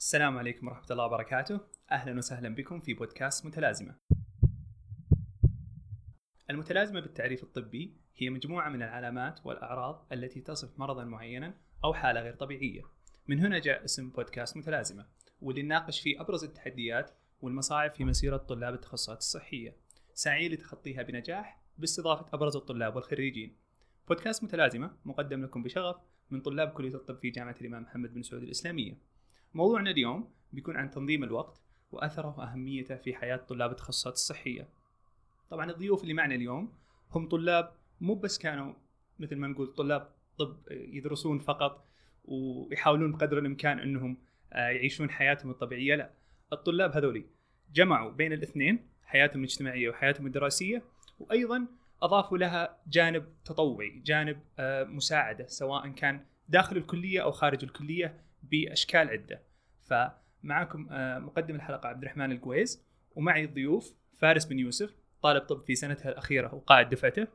السلام عليكم ورحمة الله وبركاته. أهلا وسهلا بكم في بودكاست متلازمة. المتلازمة بالتعريف الطبي هي مجموعة من العلامات والأعراض التي تصف مرضا معينا أو حالة غير طبيعية. من هنا جاء اسم بودكاست متلازمة واللي نناقش فيه أبرز التحديات والمصاعب في مسيرة طلاب التخصصات الصحية. سعي لتخطيها بنجاح باستضافة أبرز الطلاب والخريجين. بودكاست متلازمة مقدم لكم بشغف من طلاب كلية الطب في جامعة الإمام محمد بن سعود الإسلامية. موضوعنا اليوم بيكون عن تنظيم الوقت وأثره وأهميته في حياة طلاب التخصصات الصحية. طبعا الضيوف اللي معنا اليوم هم طلاب مو بس كانوا مثل ما نقول طلاب طب يدرسون فقط ويحاولون بقدر الإمكان إنهم آه، يعيشون حياتهم الطبيعية لا. الطلاب هذولي جمعوا بين الاثنين حياتهم الاجتماعية وحياتهم الدراسية وأيضا أضافوا لها جانب تطوعي جانب آه، مساعدة سواء كان داخل الكلية أو خارج الكلية بأشكال عدة. فمعكم آه، مقدم الحلقة عبد الرحمن القويز ومعي الضيوف فارس بن يوسف طالب طب في سنتها الأخيرة وقائد دفعته.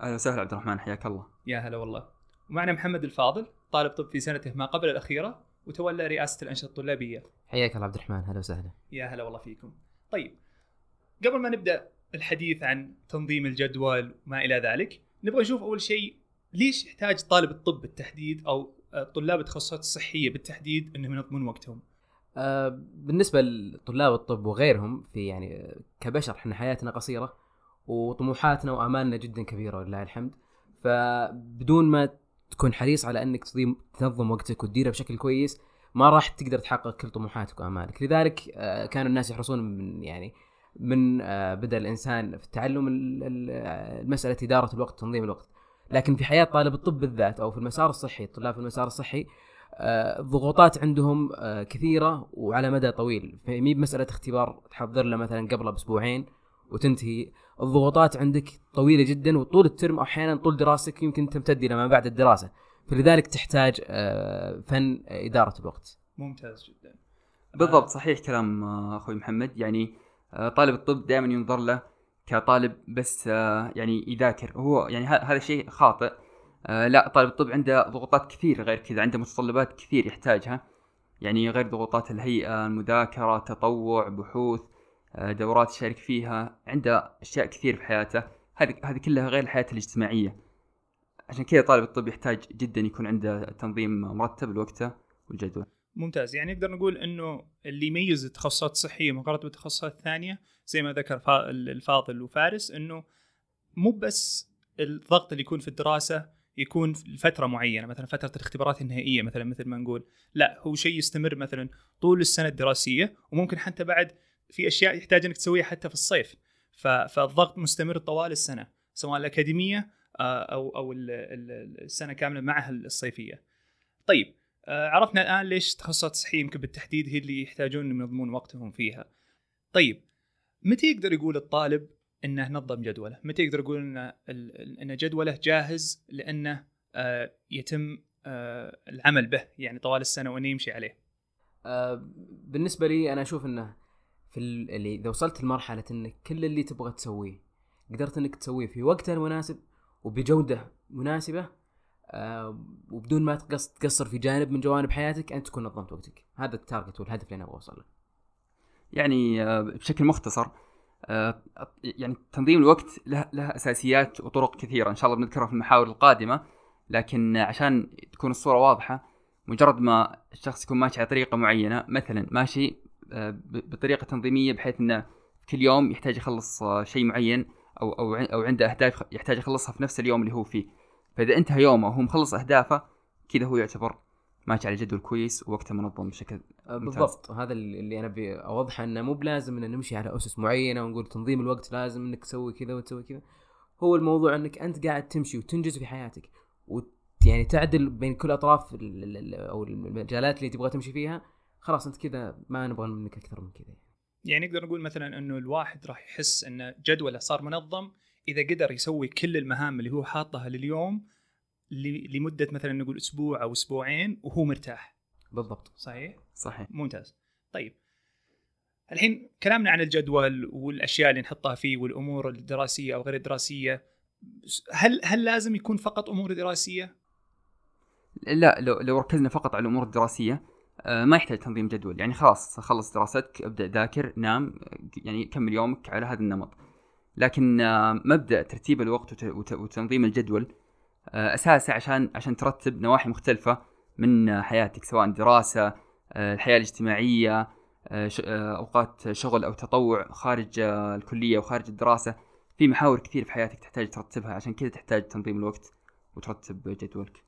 أهلا وسهلا عبد الرحمن حياك الله. يا هلا والله. ومعنا محمد الفاضل طالب طب في سنته ما قبل الأخيرة وتولى رئاسة الأنشطة الطلابية. حياك الله عبد الرحمن هلا وسهلا. يا هلا والله فيكم. طيب قبل ما نبدأ الحديث عن تنظيم الجدول وما إلى ذلك نبغى نشوف أول شيء ليش يحتاج طالب الطب بالتحديد أو طلاب التخصصات الصحية بالتحديد إنهم ينظمون وقتهم. آه بالنسبة لطلاب الطب وغيرهم في يعني كبشر إحنا حياتنا قصيرة وطموحاتنا وأمالنا جدا كبيرة ولله الحمد. فبدون ما تكون حريص على إنك تنظم وقتك وتديره بشكل كويس ما راح تقدر تحقق كل طموحاتك وأمالك. لذلك آه كانوا الناس يحرصون من يعني من آه بدأ الإنسان في التعلم المساله إدارة الوقت تنظيم الوقت. لكن في حياة طالب الطب بالذات أو في المسار الصحي الطلاب في المسار الصحي الضغوطات آه، عندهم آه، كثيرة وعلى مدى طويل. فمي بمسألة اختبار تحضر له مثلا قبله بأسبوعين وتنتهي. الضغوطات عندك طويلة جدا وطول الترم أحيانا طول دراستك يمكن تمتد إلى ما بعد الدراسة. فلذلك تحتاج آه، فن إدارة الوقت. ممتاز جدا. بالضبط صحيح كلام أخوي محمد. يعني طالب الطب دائما ينظر له كطالب بس يعني يذاكر. هو يعني هذا شيء خاطئ. آه لا طالب الطب عنده ضغوطات كثير غير كذا عنده متطلبات كثير يحتاجها. يعني غير ضغوطات الهيئة المذاكرة تطوع بحوث آه دورات يشارك فيها عنده أشياء كثير في حياته. هذه كلها غير الحياة الاجتماعية. عشان كذا طالب الطب يحتاج جدا يكون عنده تنظيم مرتب لوقته والجدول. ممتاز. يعني نقدر نقول إنه اللي يميز التخصصات الصحية مقارنه بالتخصصات الثانية زي ما ذكر الفاضل وفارس إنه مو بس الضغط اللي يكون في الدراسة يكون لفترة معينة مثلا فترة الاختبارات النهائية مثلا مثل ما نقول لا هو شيء يستمر مثلا طول السنة الدراسية وممكن حتى بعد في أشياء يحتاج إنك تسويها حتى في الصيف فالضغط مستمر طوال السنة سواء الأكاديمية آه، أو أو السنة كاملة معها الصيفية. طيب آه، عرفنا الآن ليش تخصصات الصحيه يمكن بالتحديد هي اللي يحتاجون ينظمون وقتهم فيها. طيب متى يقدر يقول الطالب إنه نظم جدوله؟ متى يقدر يقول ان إن جدوله جاهز لأنه آه، يتم آه، العمل به يعني طوال السنة وإنه يمشي عليه؟ آه، بالنسبة لي أنا أشوف إنه في اللي إذا وصلت لمرحلة انك كل اللي تبغى تسويه قدرت إنك تسويه في وقته المناسب وبجودة مناسبة وبدون ما تقصر في جانب من جوانب حياتك أنت تكون نظمت وقتك. هذا التارجت والهدف اللي أنا أبغى أوصل له. يعني بشكل مختصر آه، يعني تنظيم الوقت له, له أساسيات وطرق كثيرة. إن شاء الله بنذكرها في المحاور القادمة لكن عشان تكون الصورة واضحة مجرد ما الشخص يكون ماشي على طريقة معينة مثلا ماشي آه، بطريقة تنظيمية بحيث إنه كل يوم يحتاج يخلص آه، شيء معين أو أو أو عنده أهداف يحتاج يخلصها في نفس اليوم اللي هو فيه. فإذا انتهى يومه وهو مخلص أهدافه كذا هو يعتبر ماشي على جدول كويس ووقته منظم بشكل آه، بالضبط. هذا اللي أنا أبي أوضحه إنه مو بلازم ان نمشي على أسس معينة ونقول تنظيم الوقت لازم إنك تسوي كذا وتسوي كذا. هو الموضوع إنك أنت قاعد تمشي وتنجز في حياتك ويعني تعدل بين كل أطراف أو المجالات اللي تبغى تمشي فيها خلاص أنت كذا ما نبغى منك أكثر من كذا. يعني نقدر نقول مثلا إنه الواحد راح يحس إن جدوله صار منظم إذا قدر يسوي كل المهام اللي هو حاطها لليوم لمدة مثلا نقول أسبوع أو أسبوعين وهو مرتاح. بالضبط. صحيح؟ صحيح. ممتاز. طيب. الحين كلامنا عن الجدول والأشياء اللي نحطها فيه والأمور الدراسية أو غير الدراسية هل هل لازم يكون فقط أمور دراسية؟ لا لو لو ركزنا فقط على الأمور الدراسية آه، ما يحتاج تنظيم جدول. يعني خلاص خلص دراستك ابدأ ذاكر نام يعني كمل يومك على هذا النمط. لكن آه، مبدأ ترتيب الوقت وت- وت- وتنظيم الجدول آه، اساسه عشان عشان ترتب نواحي مختلفة من حياتك سواء دراسة آه، الحياة الاجتماعية آه، أوقات شغل أو تطوع خارج الكلية وخارج الدراسة. في محاور كثير في حياتك تحتاج ترتبها عشان كذا تحتاج تنظيم الوقت وترتب جدولك.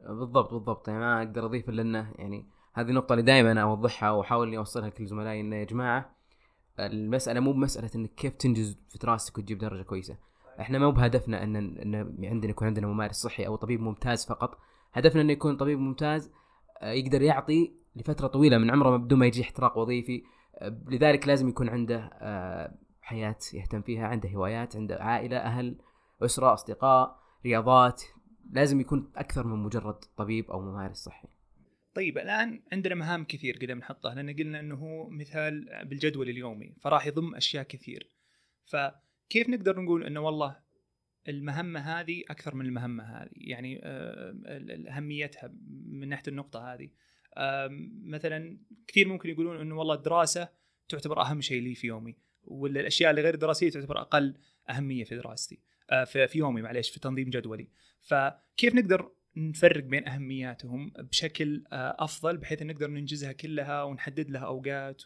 بالضبط بالضبط. يعني ما أقدر أضيف الا إنه يعني هذه النقطة اللي دائما أوضحها وأحاول إني أوصلها لكل زملائي إنه يا جماعة المسألة مو بمسألة إنك كيف تنجز في دراستك وتجيب درجة كويسة. إحنا مو بهدفنا ان أن عندنا يكون عندنا ممارس صحي أو طبيب ممتاز فقط، هدفنا انه يكون طبيب ممتاز آه، يقدر يعطي لفترة طويلة من عمره بدون ما يجي احتراق وظيفي، آه، لذلك لازم يكون عنده آه، حياة يهتم فيها، عنده هوايات، عنده عائلة، أهل، أسرة، أصدقاء، رياضات، لازم يكون أكثر من مجرد طبيب أو ممارس صحي. طيب الآن عندنا مهام كثير قدر نحطها. لأن قلنا إنه هو مثال بالجدول اليومي فراح يضم أشياء كثير. فكيف نقدر نقول إنه والله المهمة هذه أكثر من المهمة هذه يعني آه، أهميتها من ناحية النقطة هذه مثلا كثير ممكن يقولون إنه والله الدراسة تعتبر أهم شيء لي في يومي ولا الاشياء اللي غير دراسيه تعتبر أقل أهمية في دراستي آه، في يومي معليش في تنظيم جدولي فكيف نقدر نفرق بين أهمياتهم بشكل آه، أفضل بحيث نقدر ننجزها كلها ونحدد لها أوقات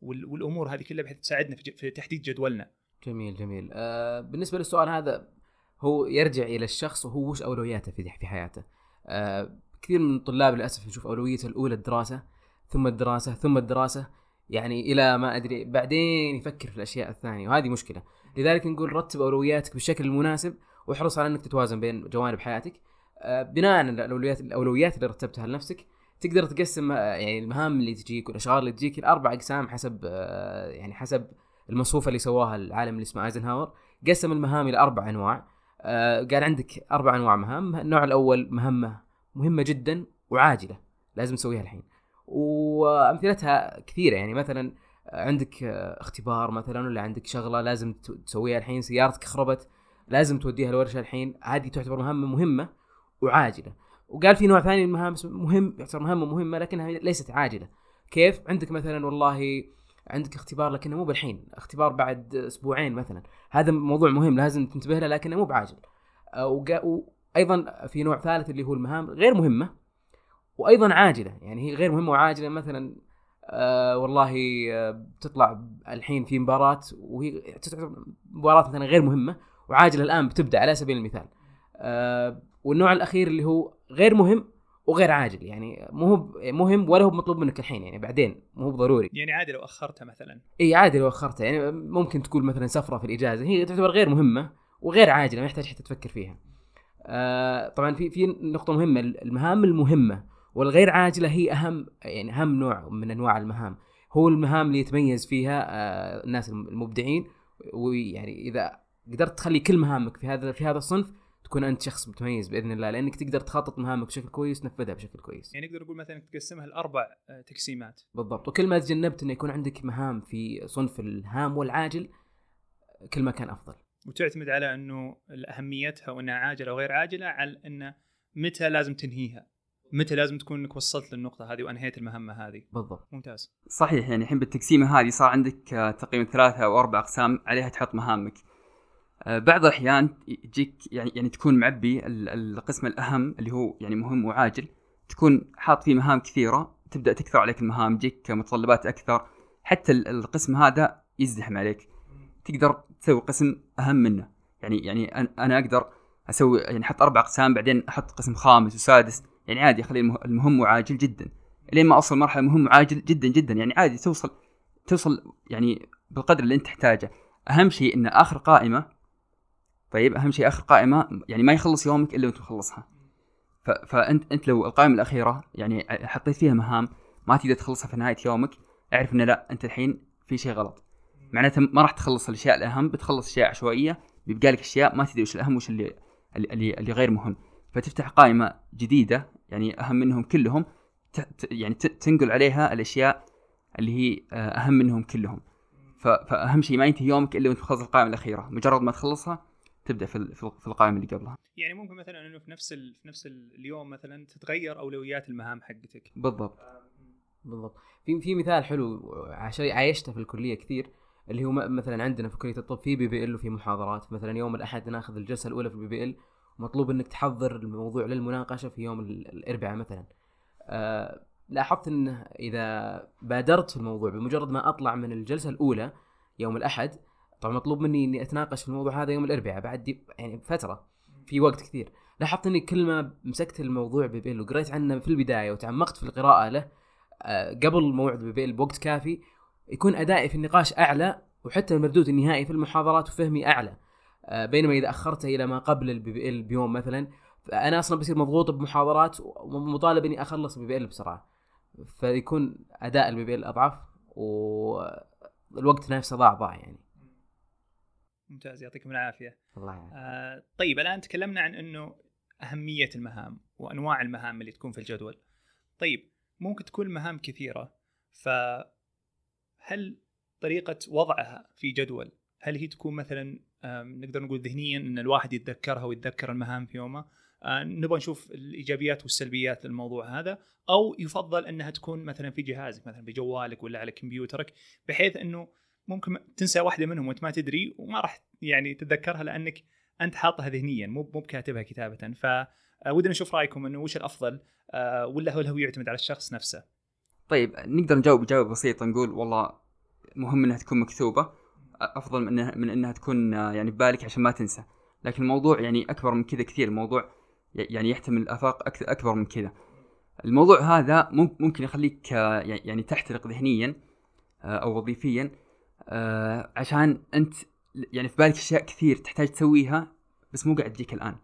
والأمور هذه كلها بحيث تساعدنا. في تحديد جدولنا. جميل جميل. آه بالنسبة للسؤال هذا هو يرجع إلى الشخص وهو وش أولوياته في حياته؟ آه كثير من الطلاب للأسف نشوف اولويته الأولى الدراسة ثم الدراسة ثم الدراسة يعني إلى ما أدري بعدين يفكر في الأشياء الثانية وهذه مشكلة. لذلك نقول رتب أولوياتك بالشكل المناسب واحرص على أنك تتوازن بين جوانب حياتك. آه بناء على الأولويات الأولويات اللي رتبتها لنفسك تقدر تقسم آه، يعني المهام اللي تجيك والأشغال اللي تجيك لأربع أقسام حسب آه يعني حسب المصفوفه اللي سواها العالم اللي اسمه ايزنهاور قسم المهام إلى أربع أنواع. آه قال عندك أربع أنواع مهام. النوع الأول مهمة مهمة جدا وعاجلة لازم تسويها الحين. وأمثلتها كثيرة يعني مثلا عندك آه، اختبار مثلا ولا عندك شغلة لازم تسويها الحين سيارتك خربت لازم توديها الورشة الحين. هذه تعتبر مهمة مهمة وعاجلة. وقال في نوع ثاني من المهام مهم يعتبر مهمة مهمة لكنها ليست عاجلة. كيف؟ عندك مثلا والله عندك اختبار لكنه مو بالحين اختبار بعد أسبوعين مثلا. هذا موضوع مهم لازم تنتبه له لكنه مو بعاجل. آه، وأيضا في نوع ثالث اللي هو المهام غير مهمة وأيضا عاجلة. يعني هي غير مهمة وعاجلة مثلا آه والله آه بتطلع الحين في مباراة وهي مباراة مثلا غير مهمة وعاجلة الآن بتبدأ على سبيل المثال. آه والنوع الأخير اللي هو غير مهم وغير عاجل يعني مو هو مهم ولا هو مطلوب منك الحين يعني بعدين مو ضروري يعني عادي لو اخرتها مثلا. إي عادي لو اخرتها يعني ممكن تقول مثلا سفرة في الإجازة هي تعتبر غير مهمة وغير عاجلة ما يحتاج حتى تفكر فيها. آه طبعا في في نقطة مهمة المهام المهمة والغير عاجلة هي أهم يعني أهم نوع من أنواع المهام. هو المهام اللي يتميز فيها آه الناس المبدعين ويعني إذا قدرت تخلي كل مهامك في هذا في هذا الصنف تكون أنت شخص متميز بإذن الله لأنك تقدر تخطط مهامك بشكل كويس تنفذها بشكل كويس. يعني نقدر نقول مثلا تقسمها لأربع آه، تقسيمات. بالضبط. وكل ما تجنبت إنه يكون عندك مهام في صنف الهام والعاجل كل ما كان أفضل. وتعتمد على إنه اهميتها وإنها عاجلة وغير عاجلة على انه متى لازم تنهيها. متى لازم تكون إنك وصلت للنقطة هذه وأنهيت المهمة هذه. بالضبط. ممتاز. صحيح يعني الحين بالتقسيمة هذه صار عندك آه، تقريبا ثلاثة أو أربع أقسام عليها تحط مهامك. بعض الأحيان يجيك يعني يعني تكون معبي ال- القسم الأهم اللي هو يعني مهم وعاجل. تكون حاط فيه مهام كثيرة تبدأ تكثر عليك المهام تجيك متطلبات أكثر. حتى ال- القسم هذا يزدحم عليك. تقدر تسوي قسم أهم منه. يعني يعني أنا أقدر أسوي يعني أحط أربع أقسام بعدين أحط قسم خامس وسادس. يعني عادي اخلي المه- المهم وعاجل جدا. لين ما أوصل مرحلة مهم وعاجل جدا جدا. يعني عادي توصل توصل يعني بالقدر اللي أنت تحتاجه. أهم شيء إن آخر قائمة طيب أهم شيء آخر قائمة يعني ما يخلص يومك إلا وأنت مخلصها. فأنت أنت لو القائمة الأخيرة يعني حطيت فيها مهام ما تقدر تخلصها في نهاية يومك اعرف إنه لا أنت الحين في شيء غلط معناته ما راح تخلص الأشياء الأهم بتخلص أشياء عشوائية بيبقى لك أشياء ما تدري وش الأهم وش اللي اللي, اللي غير مهم فتفتح قائمة جديدة يعني أهم منهم كلهم يعني. تنقل عليها الأشياء اللي هي آه، أهم منهم كلهم. فأهم شيء ما ينتهي يومك إلا وأنت مخلص القائمة الأخيرة مجرد ما تخلصها تبدأ في ال- في ال- في القائمة اللي قبلها. يعني ممكن مثلا إنه في نفس ال... في نفس اليوم مثلا تتغير أولويات المهام حقتك. بالضبط. بالضبط. في في مثال حلو عشان عايشته في الكلية كثير اللي هو م- مثلا عندنا في كلية الطب في PBL وفي محاضرات. مثلا يوم الأحد ناخذ الجلسة الأولى في ال PBL مطلوب إنك تحضر الموضوع للمناقشة في يوم ال- الأربعاء مثلا. آه لاحظت إنه إذا بادرت في الموضوع بمجرد ما أطلع من الجلسة الأولى يوم الأحد طبعا مطلوب مني إني أتناقش في الموضوع هذا يوم الأربعاء بعد يعني فترة في وقت كثير. لاحظت إني كل ما مسكت الموضوع PBL وقريت عنه في البداية وتعمقت في القراءة له آه، قبل موعد PBL بوقت كافي يكون أدائي في النقاش أعلى وحتى المردود النهائي في المحاضرات وفهمي أعلى. آه، بينما إذا اخرته إلى ما قبل ال PBL بيوم مثلا فأنا أصلا بصير مضغوط بمحاضرات ومطالب إني أخلص ال PBL بسرعة. فيكون أداء ال PBL أضعف والوقت نفسه ضاع ضاع يعني. ممتاز يعطيكم العافية. الله يعافيك. آه طيب الآن تكلمنا عن إنه أهمية المهام وأنواع المهام اللي تكون في الجدول. طيب ممكن تكون مهام كثيرة فهل طريقة وضعها في جدول هل هي تكون مثلا نقدر نقول ذهنيا إن الواحد يتذكرها ويتذكر المهام في يومه آه، نبغى نشوف الإيجابيات والسلبيات للموضوع هذا أو يفضل إنها تكون مثلا في جهازك مثلا بجوالك ولا على كمبيوترك بحيث إنه ممكن تنسى واحدة منهم وانت ما تدري وما راح يعني تتذكرها لأنك أنت حاطها ذهنيا مو مو بكاتبها كتابة. فودنا نشوف رأيكم إنه وش الأفضل آه، ولا هو هو يعتمد على الشخص نفسه. طيب نقدر نجاوب إجابة بسيطة نقول والله مهم إنها تكون مكتوبة أفضل من انها من إنها تكون آه، يعني ببالك عشان ما تنسى. لكن الموضوع يعني أكبر من كذا كثير الموضوع يعني يحتمل افاق أكبر من كذا. الموضوع هذا مم- ممكن يخليك آه، يعني تحترق ذهنيا آه، أو وظيفيا. آه، عشان انت يعني في بالك اشياء كثير تحتاج تسويها بس مو قاعد تجيك الآن.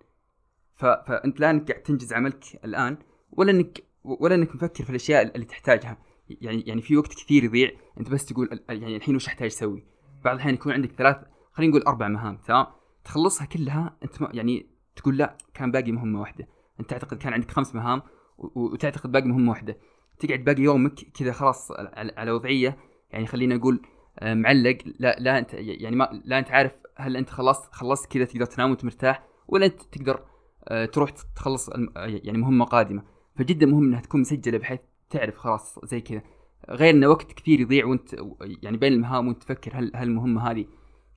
فانت لا انك قاعد تنجز عملك الآن ولا انك ولا انك مفكر في الأشياء اللي تحتاجها. يعني يعني في وقت كثير يضيع انت بس تقول يعني الحين وش أحتاج أسوي؟ بعض الأحيان يكون عندك ثلاث خلينا نقول أربع مهام تمام؟ تخلصها كلها انت ما يعني تقول لا كان باقي مهمة واحدة. انت تعتقد كان عندك خمس مهام وتعتقد باقي مهمة واحدة. تقعد باقي يومك كذا خلاص على, وضعية. يعني خلينا نقول معلق. لا لا أنت يعني ما لا أنت عارف هل أنت خلصت خلصت كذا تقدر تنام وأنت مرتاح ولا أنت تقدر آه، تروح تخلص آه، يعني مهمة قادمة. فجدا مهم إنها تكون مسجلة بحيث تعرف خلاص زي كذا. غير إن وقت كثير يضيع وأنت يعني بين المهام وأنت تفكر هل هل المهمة هذه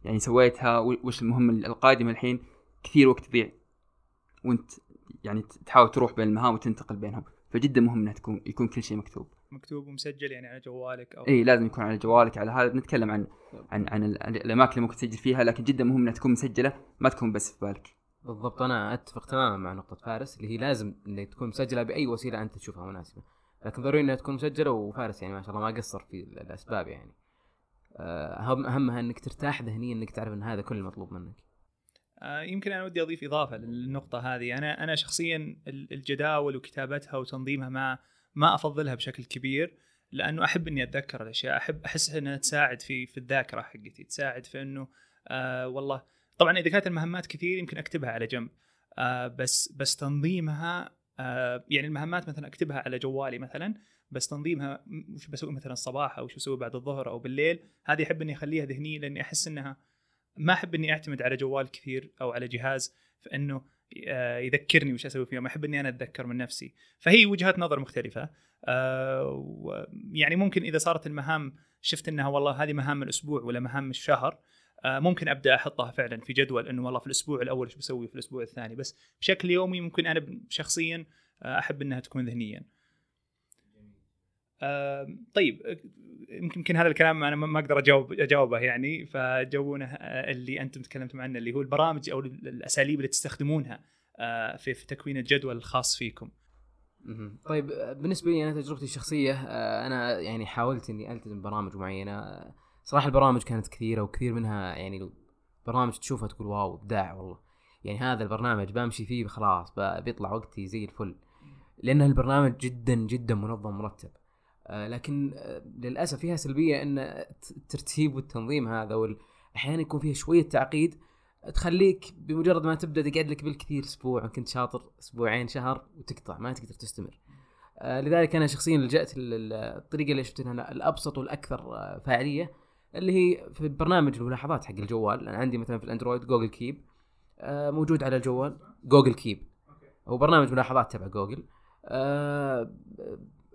يعني سويتها وش المهمة القادمة الحين كثير وقت يضيع وأنت يعني تحاول تروح بين المهام وتنتقل بينهم. فجدا مهم إنها تكون يكون كل شيء مكتوب. مكتوب ومسجل يعني على جوالك أو اي لازم يكون على جوالك. على هذا بنتكلم عن عن عن ال- الأماكن اللي ممكن تسجل فيها لكن جدا مهم إنها تكون مسجلة ما تكون بس في بالك. بالضبط. أنا أتفق تماما مع نقطة فارس اللي هي لازم انها تكون مسجلة بأي وسيلة أنت تشوفها مناسبة. لكن ضروري إنها تكون مسجلة وفارس يعني ما شاء الله ما قصر في ال- الأسباب يعني. آه، اهم اهمها إنك ترتاح ذهنيا إنك تعرف إن هذا كل المطلوب منك. آه، يمكن أنا ودي أضيف إضافة للنقطة هذه. أنا أنا شخصيا ال- الجداول وكتابتها وتنظيمها ما ما أفضلها بشكل كبير لأنه أحب إني أتذكر الأشياء أحب أحس إنها تساعد في في الذاكرة حقتي تساعد في إنه آه والله. طبعا إذا كانت المهمات كثير يمكن أكتبها على جنب آه بس بس تنظيمها آه يعني المهمات مثلا أكتبها على جوالي مثلا بس تنظيمها وش بسوي مثلا الصباح أو شو بسوي بعد الظهر أو بالليل هذه أحب إني أخليها ذهنيه لأني أحس إنها ما أحب إني أعتمد على جوال كثير أو على جهاز فإنه يذكرني وش أسوي في يوم أحب إني أنا أتذكر من نفسي. فهي وجهات نظر مختلفة. آه، يعني ممكن إذا صارت المهام شفت إنها والله هذه مهام الأسبوع ولا مهام الشهر آه، ممكن أبدأ أحطها فعلا في جدول إنه والله في الأسبوع الأول إيش بسوي في الأسبوع الثاني. بس بشكل يومي ممكن أنا شخصيا آه، أحب إنها تكون ذهنيا. آه، طيب يمكن هذا الكلام أنا ما أقدر أجاوب أجاوبه يعني فجاوبونا آه، اللي أنتم تكلمتم عنه اللي هو البرامج أو الأساليب اللي تستخدمونها آه، في في تكوين الجدول الخاص فيكم. طيب بالنسبة لي أنا تجربتي الشخصية آه، أنا يعني حاولت إني ألتزم برامج معينة صراحة البرامج كانت كثيرة وكثير منها يعني برامج تشوفها تقول واو إبداع والله. يعني هذا البرنامج بمشي فيه خلاص بيطلع وقتي زي الفل. لأن البرنامج جدا جدا منظم مرتب. لكن آه، للأسف فيها سلبية إن الترتيب والتنظيم هذا وال- أحيانا يكون فيها شوية تعقيد تخليك بمجرد ما تبدأ تقعد لك بالكثير أسبوع كنت شاطر أسبوعين شهر وتقطع ما تقدر تستمر. آه، لذلك أنا شخصيا لجأت للطريقه اللي شفت إنها الأبسط والأكثر آه، فاعلية اللي هي في برنامج الملاحظات حق الجوال. أنا عندي مثلا في ال Android Google Keep آه، موجود على الجوال Google Keep هو برنامج ملاحظات تبع جوجل آه،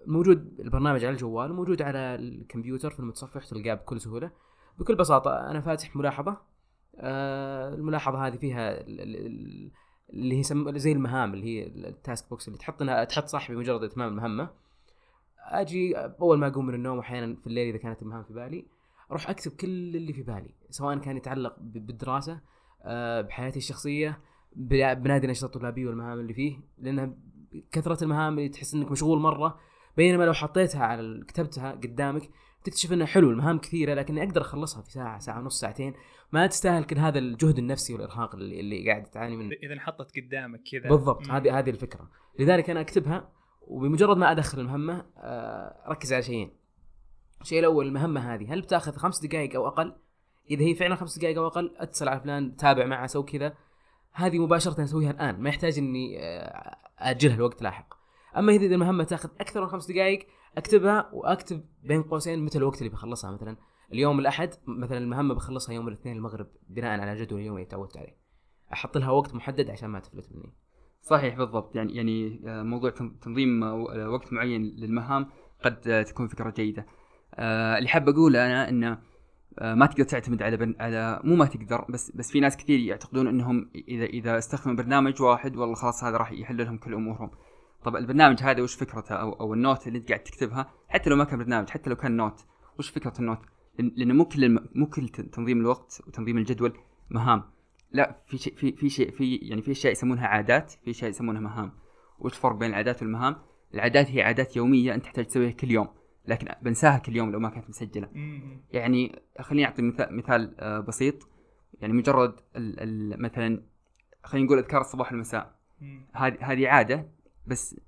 موجود البرنامج على الجوال وموجود على الكمبيوتر في المتصفح تلقاه بكل سهولة بكل بساطة أنا فاتح ملاحظة آه الملاحظة هذه فيها ال- ال- ال- اللي هي. زي المهام اللي هي ال task box اللي تحط تحط صح بمجرد إتمام المهمة أجي أول ما أقوم من النوم أحيانا في الليل إذا كانت المهام في بالي أروح أكتب كل اللي في بالي سواء كان يتعلق بالدراسة آه، بحياتي الشخصية بنادي الانشطه الطلابيه والمهام اللي فيه لأنها كثرة المهام اللي تحس إنك مشغول مرة بينما لو حطيتها على كتبتها قدامك تكتشف انها حلو المهام كثيرة لكني أقدر أخلصها في ساعة ساعة ونص ساعتين. ما تستاهل كل هذا الجهد النفسي والإرهاق اللي, اللي قاعد تعاني منه. إذا انحطت قدامك كذا. بالضبط. هذه هذه الفكرة. لذلك أنا أكتبها وبمجرد ما أدخل المهمة آه، أركز على شيئين. الشيء الأول المهمة هذه هل بتأخذ خمس دقائق أو أقل؟ إذا هي فعلا خمس دقائق أو أقل اتصل على فلان تابع معه سوي كذا. هذه مباشرة أسويها الآن ما يحتاج إني آه، اجلها لوقت لاحق أما إذا المهمه تاخذ أكثر من خمس دقائق أكتبها وأكتب بين قوسين متى الوقت اللي بخلصها مثلا اليوم الأحد مثلا المهمة بخلصها يوم الاثنين المغرب بناء على جدول اليومي اللي تعودت عليه أحط لها وقت محدد عشان ما تفلت مني صحيح بالضبط يعني يعني آه، موضوع تن- تنظيم آه، وقت معين للمهام قد آه، تكون فكرة جيدة. آه، اللي حاب أقوله أنا إنه آه، ما تقدر تعتمد على. على مو ما تقدر بس بس في ناس كثير يعتقدون إنهم إذا إذا استخدموا برنامج واحد والله خلاص هذا راح يحل لهم كل أمورهم. طب البرنامج هذا وش فكرته أو أو ال note اللي أنت قاعد تكتبها حتى لو ما كان برنامج حتى لو كان note وش فكرة النوت؟ لأنه مو كل. مو كل تن- تنظيم الوقت وتنظيم الجدول مهام لا في شيء في في شيء في يعني في أشياء يسمونها عادات في أشياء يسمونها مهام وش الفرق بين العادات والمهام العادات هي عادات يومية أنت تحتاج تسويها كل يوم لكن بنساها كل يوم لو ما كانت مسجلة. يعني خليني أعطي مثال, مثال آه، بسيط يعني مجرد ال ال مثلا خلينا نقول أذكار الصباح والمساء. هذه هذه عادة بس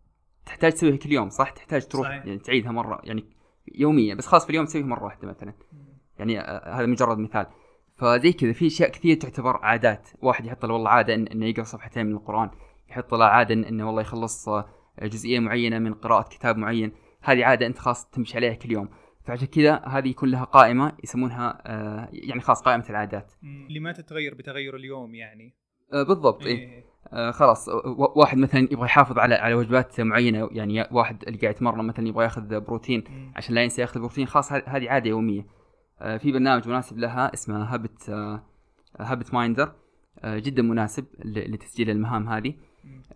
تحتاج تسويها كل يوم صح؟ تحتاج تروح صحيح. يعني تعيدها مرة يعني يوميا بس خلاص في اليوم تسويها مرة واحدة مثلا. يعني آه، هذا مجرد مثال. فزي كذا في أشياء كثير تعتبر عادات. واحد يحط له والله عادة إن- إنه يقرأ صفحتين من القرآن يحط له عادة إن- إنه والله يخلص آه، جزئية معينة من قراءة كتاب معين. هذه عادة أنت خلاص تمشي عليها كل يوم. فعشان كذا هذه يكون لها قائمة يسمونها آه، يعني خلاص قائمة العادات. اللي ما تتغير بتغير اليوم يعني. آه، بالضبط إيه. إيه. آه خلاص واحد مثلا يبغى يحافظ على على وجبات معينة يعني واحد اللي قاعد يتمرن مثلا يبغى يأخذ بروتين. عشان لا ينسى يأخذ بروتين خلاص هذه عادة يومية آه في برنامج مناسب لها اسمه هابت هابت مايندر جدا مناسب لتسجيل المهام هذه.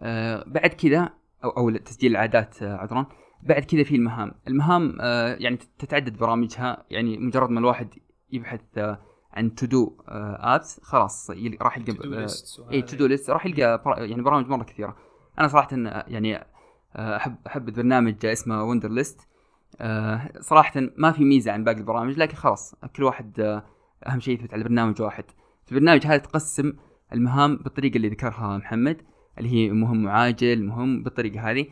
آه بعد كذا أو أو تسجيل العادات آه عذرا بعد كذا في المهام المهام آه يعني تتعدد برامجها يعني مجرد ما الواحد يبحث آه عن to-do apps خلاص راح يلقى آه، اي. to-do list راح يلقى يعني برامج مرة كثيرة. أنا صراحة آه، يعني آه، احب أحب برنامج اسمه Wunderlist صراحة ما في ميزة عن باقي البرامج لكن خلاص كل واحد آه، أهم شيء يثبت على برنامج واحد. في البرنامج هذا تقسم المهام بالطريقة اللي ذكرها محمد اللي هي مهم وعاجل مهم بالطريقة هذه.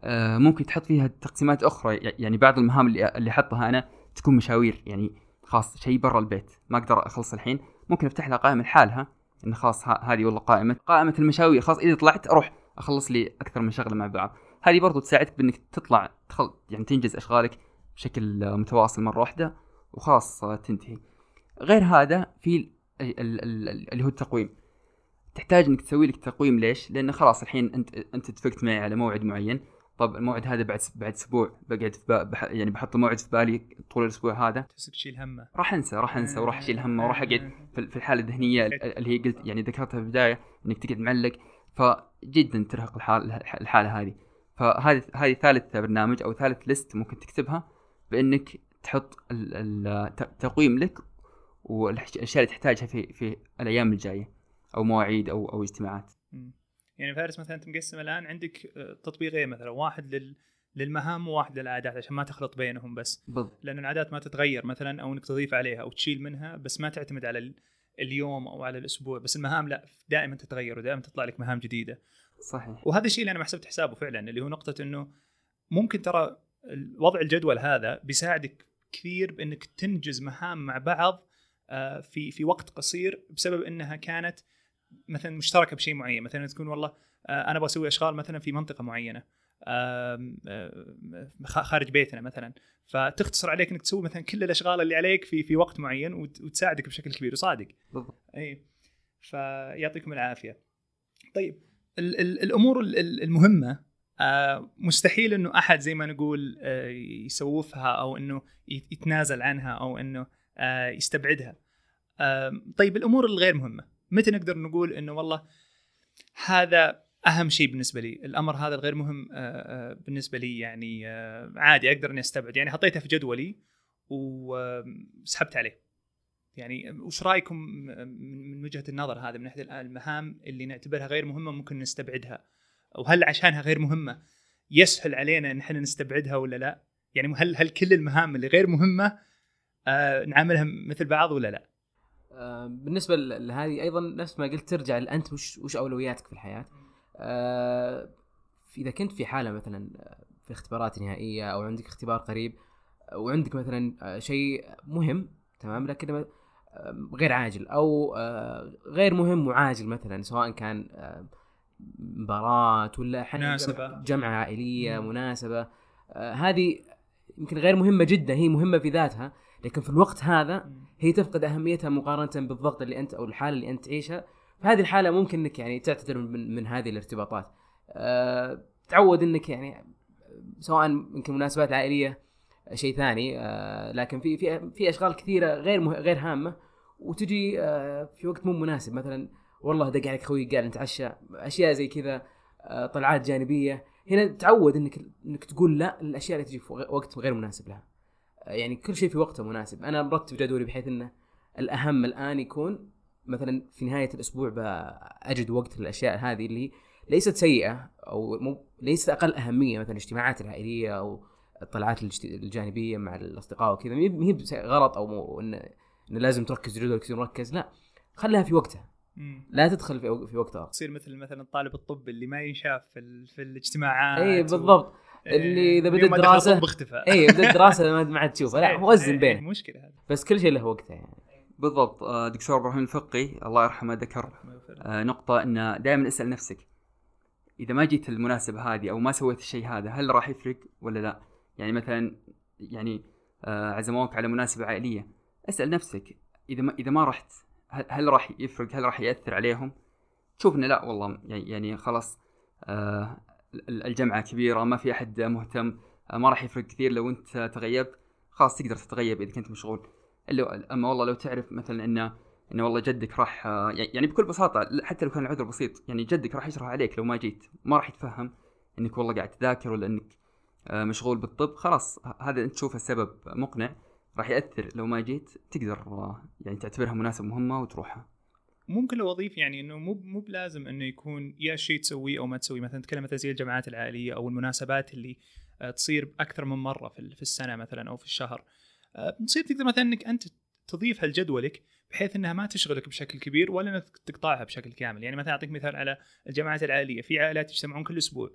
آه، ممكن تحط فيها تقسيمات أخرى يعني بعض المهام اللي اللي أحطها أنا تكون مشاوير. يعني خلاص شيء برا البيت ما أقدر أخلص الحين. ممكن أفتح لها قائمة لحالها إن خلاص هذه والله قائمة. قائمة المشاوير خلاص إذا طلعت أروح أخلص لي أكثر من شغلة مع بعض. هذه برضو تساعدك بإنك تطلع تخل يعني تنجز أشغالك بشكل متواصل مرة واحدة وخلاص تنتهي. غير هذا في ال- ال- ال- اللي هو التقويم. تحتاج إنك تسوي لك تقويم ليش؟ لأن خلاص الحين أنت أنت اتفقت معي على موعد معين. طب الموعد هذا بعد بعد أسبوع بقعد في بح يعني بحط الموعد في بالي طول الأسبوع هذا. تحس تشيل همه. راح أنسى راح أنسى وراح أشيل همه وراح أقعد في الحالة الذهنية اللي هي قلت يعني ذكرتها في البداية إنك تقعد معلق. فجدا ترهق الحال الحالة هذه. فهذه هذه ثالث برنامج أو ثالث ليست ممكن تكتبها بإنك تحط ال- ال- ت- تقويم لك والأشياء اللي تحتاجها في في الأيام الجاية أو مواعيد أو أو اجتماعات. يعني فارس مثلا أنت مقسم الآن عندك آه، تطبيقين مثلا واحد لل للمهام وواحد للعادات عشان ما تخلط بينهم بس. بالضبط. لأن العادات ما تتغير مثلا أو إنك تضيف عليها أو تشيل منها بس ما تعتمد على ال- اليوم أو على الأسبوع. بس المهام لا دائما تتغير ودائما تطلع لك مهام جديدة. صحيح. وهذا الشيء اللي أنا ما حسبت حسابه فعلا اللي هو نقطة إنه ممكن ترى وضع الجدول هذا بيساعدك كثير بإنك تنجز مهام مع بعض آه، في في وقت قصير بسبب إنها كانت مثلا مشتركة بشيء معين. مثلا تكون والله آه، أنا أبغى أسوي أشغال مثلا في منطقة معينة خارج بيتنا مثلا. فتختصر عليك إنك تسوي مثلا كل الأشغال اللي عليك في في وقت معين وت- وتساعدك بشكل كبير وصادق. بالضبط. اي فيعطيكم العافية. طيب ال ال الأمور ال- ال- المهمة آه، مستحيل إنه أحد زي ما نقول آه، يسوفها أو إنه يت- يتنازل عنها أو إنه يستبعدها. طيب الأمور الغير مهمة. متى نقدر نقول إنه والله هذا أهم شيء بالنسبة لي الأمر هذا الغير مهم آه، آه، بالنسبة لي يعني آه، عادي أقدر إني أستبعد يعني حطيته في جدولي وسحبت عليه يعني وش رأيكم من وجهة النظر هذا من ناحية المهام اللي نعتبرها غير مهمة ممكن نستبعدها وهل عشانها غير مهمة يسهل علينا إن إحنا نستبعدها ولا لا؟ يعني هل هل كل المهام اللي غير مهمة نعاملها مثل بعض ولا لا؟ آه، بالنسبة لهذه أيضا نفس ما قلت ترجع لانت وش وش أولوياتك في الحياة آه، إذا كنت في حالة مثلا آه، في اختبارات نهائية أو عندك اختبار قريب آه، وعندك مثلا شيء مهم تمام لكن غير عاجل أو غير مهم وعاجل مثلا سواء كان مباراة ولا مناسبة. جمعة عائلية مم. مناسبة آه، هذه يمكن غير مهمة جدا هي مهمة في ذاتها لكن في الوقت هذا هي تفقد أهميتها مقارنة بالضغط اللي أنت أو الحالة اللي أنت تعيشها. في هذه الحالة ممكن إنك يعني تعتذر من, من هذه الارتباطات. أه تعود إنك يعني سواء يمكن المناسبات العائليه شيء ثاني. أه لكن في في في أشغال كثيرة غير مه غير هامة. وتجي أه في وقت مو مناسب. مثلا والله دق عليك خوي قاعد نتعشى أشياء زي كذا أه طلعات جانبية. هنا تعود إنك إنك تقول لا للأشياء اللي تجي في وقت غير مناسب لها. يعني كل شيء في وقته مناسب. أنا مرتب جدولي بحيث إنه الأهم الآن يكون مثلا في نهاية الأسبوع اجد وقت للأشياء هذه اللي ليست سيئة أو مو ليست أقل أهمية مثلا الاجتماعات العائلية أو الطلعات الجانبية مع الأصدقاء وكذا. ما هي غلط أو مو انه لازم تركز جدولك كثير مركز. لا خليها في وقتها. لا تدخل في في وقتها. تصير مثل مثلا الطالب الطب اللي ما ينشاف في, في الاجتماعات اي و- بالضبط. إيه، اللي إذا بدأ يوم ما دخل دراسة- طب اختفى اي بدأت دراسة ما عاد تشوفها لا إيه، وزن إيه، بينه مشكلة هذه بس كل شيء له وقته يعني بالضبط آه، دكتور إبراهيم الفقي الله يرحمه ذكر آه، نقطة ان دائما اسأل نفسك إذا ما جيت المناسبة هذه أو ما سويت الشيء هذا هل راح يفرق ولا لا؟ يعني مثلا يعني آه، عزموك على مناسبة عائلية اسأل نفسك إذا ما إذا ما رحت هل, هل راح يفرق؟ هل راح يأثر عليهم؟ تشوف إنه لا والله يعني يعني خلاص آه، ال- الجمعة كبيرة ما في أحد مهتم آه، ما راح يفرق كثير لو أنت تغيبت خلاص تقدر تتغيب إذا كنت مشغول. الا أما والله لو تعرف مثلا انه إنه والله جدك راح آه، يعني بكل بساطة حتى لو كان العذر بسيط يعني جدك راح يشرح عليك لو ما جيت ما راح يتفهم إنك والله قاعد تذاكر ولا إنك آه، مشغول بالطب خلاص هذا أنت تشوفه سبب مقنع راح يأثر لو ما جيت تقدر يعني تعتبرها مناسبة مهمة وتروحها. ممكن لو اضيف يعني إنه مو مو بلازم إنه يكون يا شيء تسويه أو ما تسويه. مثلا نتكلم مثلا زي الجمعات العائلية أو المناسبات اللي آه، تصير أكثر من مرة في ال- في السنة مثلا أو في الشهر. آه، تصير تقدر مثلا إنك أنت تضيفها لجدولك بحيث إنها ما تشغلك بشكل كبير ولا إنك تقطعها بشكل كامل. يعني مثلا أعطيك مثال على الجماعات العائلية. في عائلات يجتمعون كل أسبوع.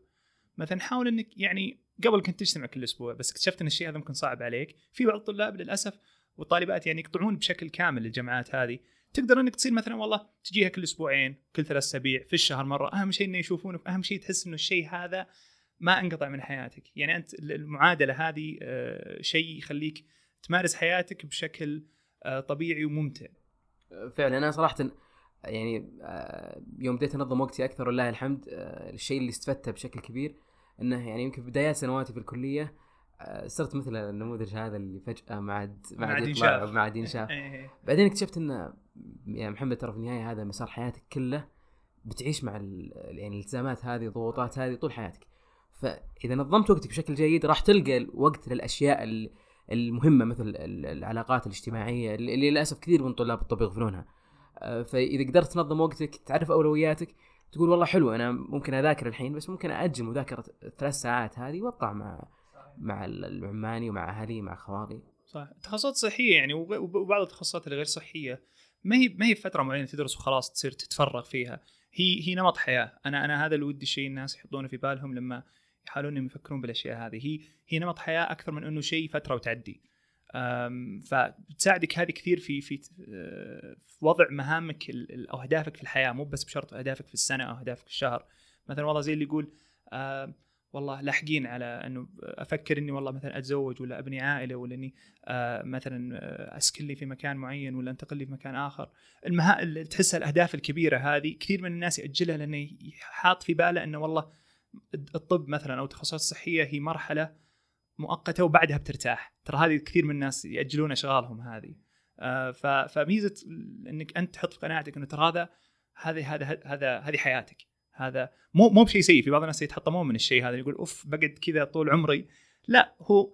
مثلا حاول إنك يعني قبل كنت تجتمع كل أسبوع بس اكتشفت إن الشيء هذا ممكن صعب عليك. في بعض الطلاب للأسف والطالبات يعني يقطعون بشكل كامل الجماعات هذه. تقدر إنك تصير مثلا والله تجيها كل أسبوعين كل ثلاث أسابيع في الشهر مرة. أهم شيء إنه يشوفونك أهم شيء تحس إنه الشيء هذا ما انقطع من حياتك. يعني أنت المعادلة هذه آه، شيء يخليك تمارس حياتك بشكل آه، طبيعي وممتع. فعلا. أنا صراحة يعني آه، يوم بديت أنظم وقتي أكثر ولله الحمد الشيء اللي استفدته بشكل كبير إنه يعني يمكن بدايات سنواتي في الكلية صرت مثل النموذج هذا اللي فجأة ما عاد ما عاد يطلع ينشاف. ما عاد ينشاف إيه. بعدين اكتشفت إن يا محمد ترى في النهاية هذا مسار حياتك كله بتعيش مع يعني الالتزامات هذه الضغوطات هذه طول حياتك فإذا نظمت وقتك بشكل جيد راح تلقى الوقت للأشياء ال- المهمة مثل ال- العلاقات الاجتماعية اللي اللي للأسف كثير من طلاب الطب يغفلونها آه، فإذا قدرت تنظم وقتك تعرف أولوياتك تقول والله حلو أنا ممكن أذاكر الحين بس ممكن أجل مذاكرة الثلاث ساعات هذه وأطلع مع مع العماني ومع أهلي مع خوالي صح. تخصصات صحية يعني وبعض التخصصات الغير صحية. ما هي ما هي فترة معينة تدرس وخلاص تصير تتفرغ فيها. هي هي نمط حياة. أنا أنا هذا اللي ودي الشيء الناس يحطونه في بالهم لما يحاولون يفكرون بالأشياء هذه. هي هي نمط حياة أكثر من إنه شيء فترة وتعدي. أم، فبتساعدك هذه كثير في في آه، في وضع مهامك أو أهدافك في الحياة. مو بس بشرط أهدافك في السنة أو أهدافك في الشهر. مثلا والله زي اللي يقول آه، والله لاحقين على أنه أفكر إني والله مثلا أتزوج ولا أبني عائلة ولا إني آه، مثلا آه، أسكن لي في مكان معين ولا أنتقل لي في مكان آخر. المها... ال- تحس الأهداف الكبيرة هذه كثير من الناس يأجلها لأنه حاط في باله إنه والله الطب مثلا أو التخصصات الصحية هي مرحلة مؤقتة وبعدها بترتاح. ترى هذه كثير من الناس يأجلون أشغالهم هذه. آه، فميزة إنك أنت تحط في قناعتك إنه ترى هذا هذه هذا هذا هذه حياتك. هذا مو مو بشيء سيء في بعض الناس يتحطمون من الشيء هذا يقول أوف بقعد كذا طول عمري. لا هو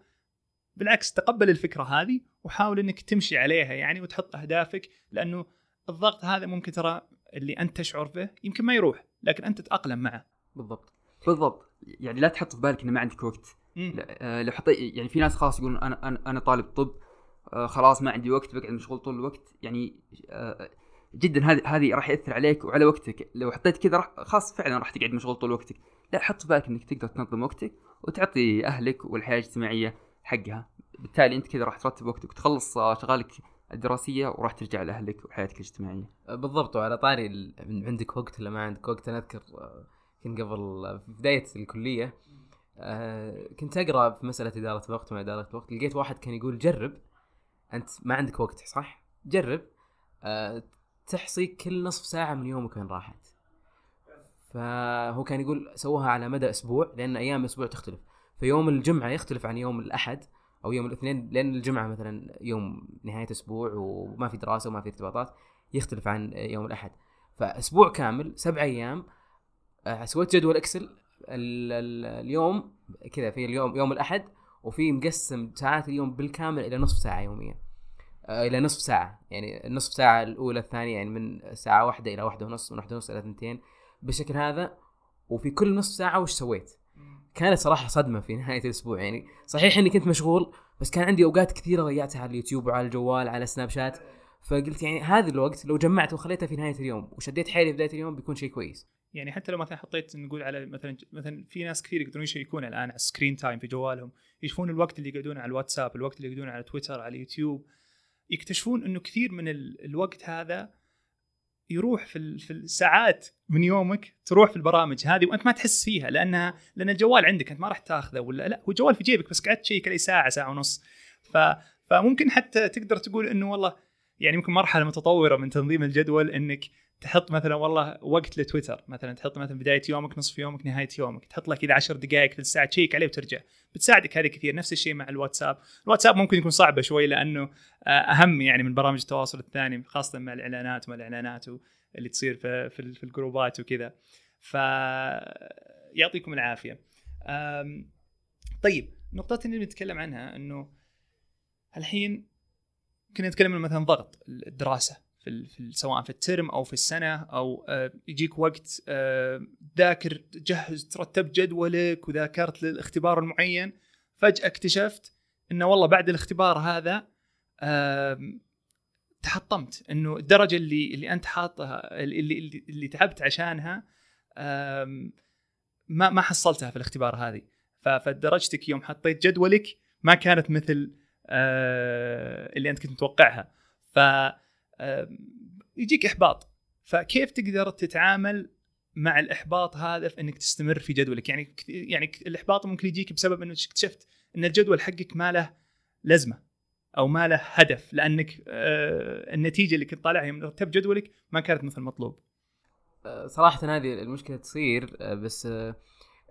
بالعكس تقبل الفكرة هذه وحاول إنك تمشي عليها يعني وتحط أهدافك لأنه الضغط هذا ممكن ترى اللي أنت تشعر به يمكن ما يروح لكن أنت تتأقلم معه. بالضبط. بالضبط. يعني لا تحط في بالك إنه ما عندك وقت. آه، لو حطيت يعني في ناس خلاص يقولون أنا أنا أنا طالب طب آه، خلاص ما عندي وقت بقعد مشغول طول الوقت. يعني آه، جدا هذه هذه راح يأثر عليك وعلى وقتك. لو حطيت كذا راح خلاص فعلا راح تقعد مشغول طول وقتك. لا حط في بالك إنك تقدر تنظم وقتك وتعطي أهلك والحياة الاجتماعية حقها. بالتالي أنت كذا راح ترتب وقتك وتخلص آه، شغالك الدراسية وراح ترجع لأهلك وحياتك الاجتماعية. بالضبط. وعلى طاري عندك وقت ولا ما عندك وقت؟ أنا أذكر آه، كنت قبل في بداية الكلية كنت أقرأ في مسألة إدارة الوقت وما إدارة الوقت لقيت واحد كان يقول جرب أنت ما عندك وقت صح؟ جرب تحصي كل نصف ساعة من يومك وين راحت. فهو كان يقول سووها على مدى أسبوع لأن أيام الأسبوع تختلف. فيوم الجمعة يختلف عن يوم الأحد أو يوم الاثنين لأن الجمعة مثلا يوم نهاية أسبوع وما في دراسة وما في ارتباطات يختلف عن يوم الأحد. فأسبوع كامل سبع أيام آه، سويت جدول إكسل ال- ال- اليوم كذا في اليوم يوم الأحد وفي مقسم ساعات اليوم بالكامل إلى نصف ساعة يوميا. إلى نصف ساعة. يعني النصف ساعة الأولى الثانية يعني من ساعة واحدة إلى واحدة ونص من واحدة ونص إلى ثنتين. بالشكل هذا وفي كل نصف ساعة وش سويت؟ كانت صراحة صدمة في نهاية الأسبوع. يعني صحيح إني كنت مشغول بس كان عندي أوقات كثيرة ضيعتها على اليوتيوب وعلى الجوال على Snapchat فقلت يعني هذا الوقت لو جمعته وخليته في نهاية اليوم وشديت حيلي في بداية اليوم بيكون شيء كويس. يعني حتى لو مثلا حطيت نقول على مثلا مثلا في ناس كثير يقدرون يشيكون الآن على ال screen time في جوالهم يشوفون الوقت اللي يقعدونه على الواتساب الوقت اللي يقعدونه على تويتر على اليوتيوب. يكتشفون إنه كثير من ال- الوقت هذا يروح في في الساعات من يومك تروح في البرامج هذه وأنت ما تحس فيها لانها لأن الجوال عندك أنت ما راح تأخذه ولا لا هو الجوال في جيبك بس قعدت تشيك عليه ساعة ساعة ونص. ف فممكن حتى تقدر تقول إنه والله يعني ممكن مرحلة متطورة من تنظيم الجدول إنك تحط مثلا والله وقت لتويتر مثلا تحط مثلا بداية يومك نصف يومك نهاية يومك تحط لك كذا 10 دقائق في الساعة تشيك عليه وترجع. بتساعدك هذه كثير. نفس الشيء مع الواتساب. الواتساب ممكن يكون صعبه شوي لأنه آه، أهم يعني من برامج التواصل الثاني خاصة مع الإعلانات وما الإعلانات اللي تصير في في, في الجروبات وكذا. ف يعطيكم العافية. طيب نقطة اللي بنتكلم عنها إنه الحين كنا نتكلم مثلا ضغط الدراسة. في, في سواء في الترم أو في السنة أو آه، يجيك وقت آه، ذاكر تجهز ترتب جدولك وذاكرت للاختبار المعين. فجأة اكتشفت إنه والله بعد الاختبار هذا تحطمت. إنه الدرجة اللي اللي أنت حاطها اللي اللي, اللي تعبت عشانها ما ما حصلتها في الاختبار هذه. فدرجتك يوم حطيت جدولك ما كانت مثل آه، اللي أنت كنت متوقعها. ف يجيك إحباط. فكيف تقدر تتعامل مع الإحباط هذا في إنك تستمر في جدولك؟ يعني يعني الإحباط ممكن يجيك بسبب إنك اكتشفت إن الجدول حقك ما له لازمه أو ما له هدف لأنك آه، النتيجة اللي كنت طالعها يوم رتبت جدولك ما كانت مثل المطلوب آه، صراحة هذه المشكلة تصير آه، بس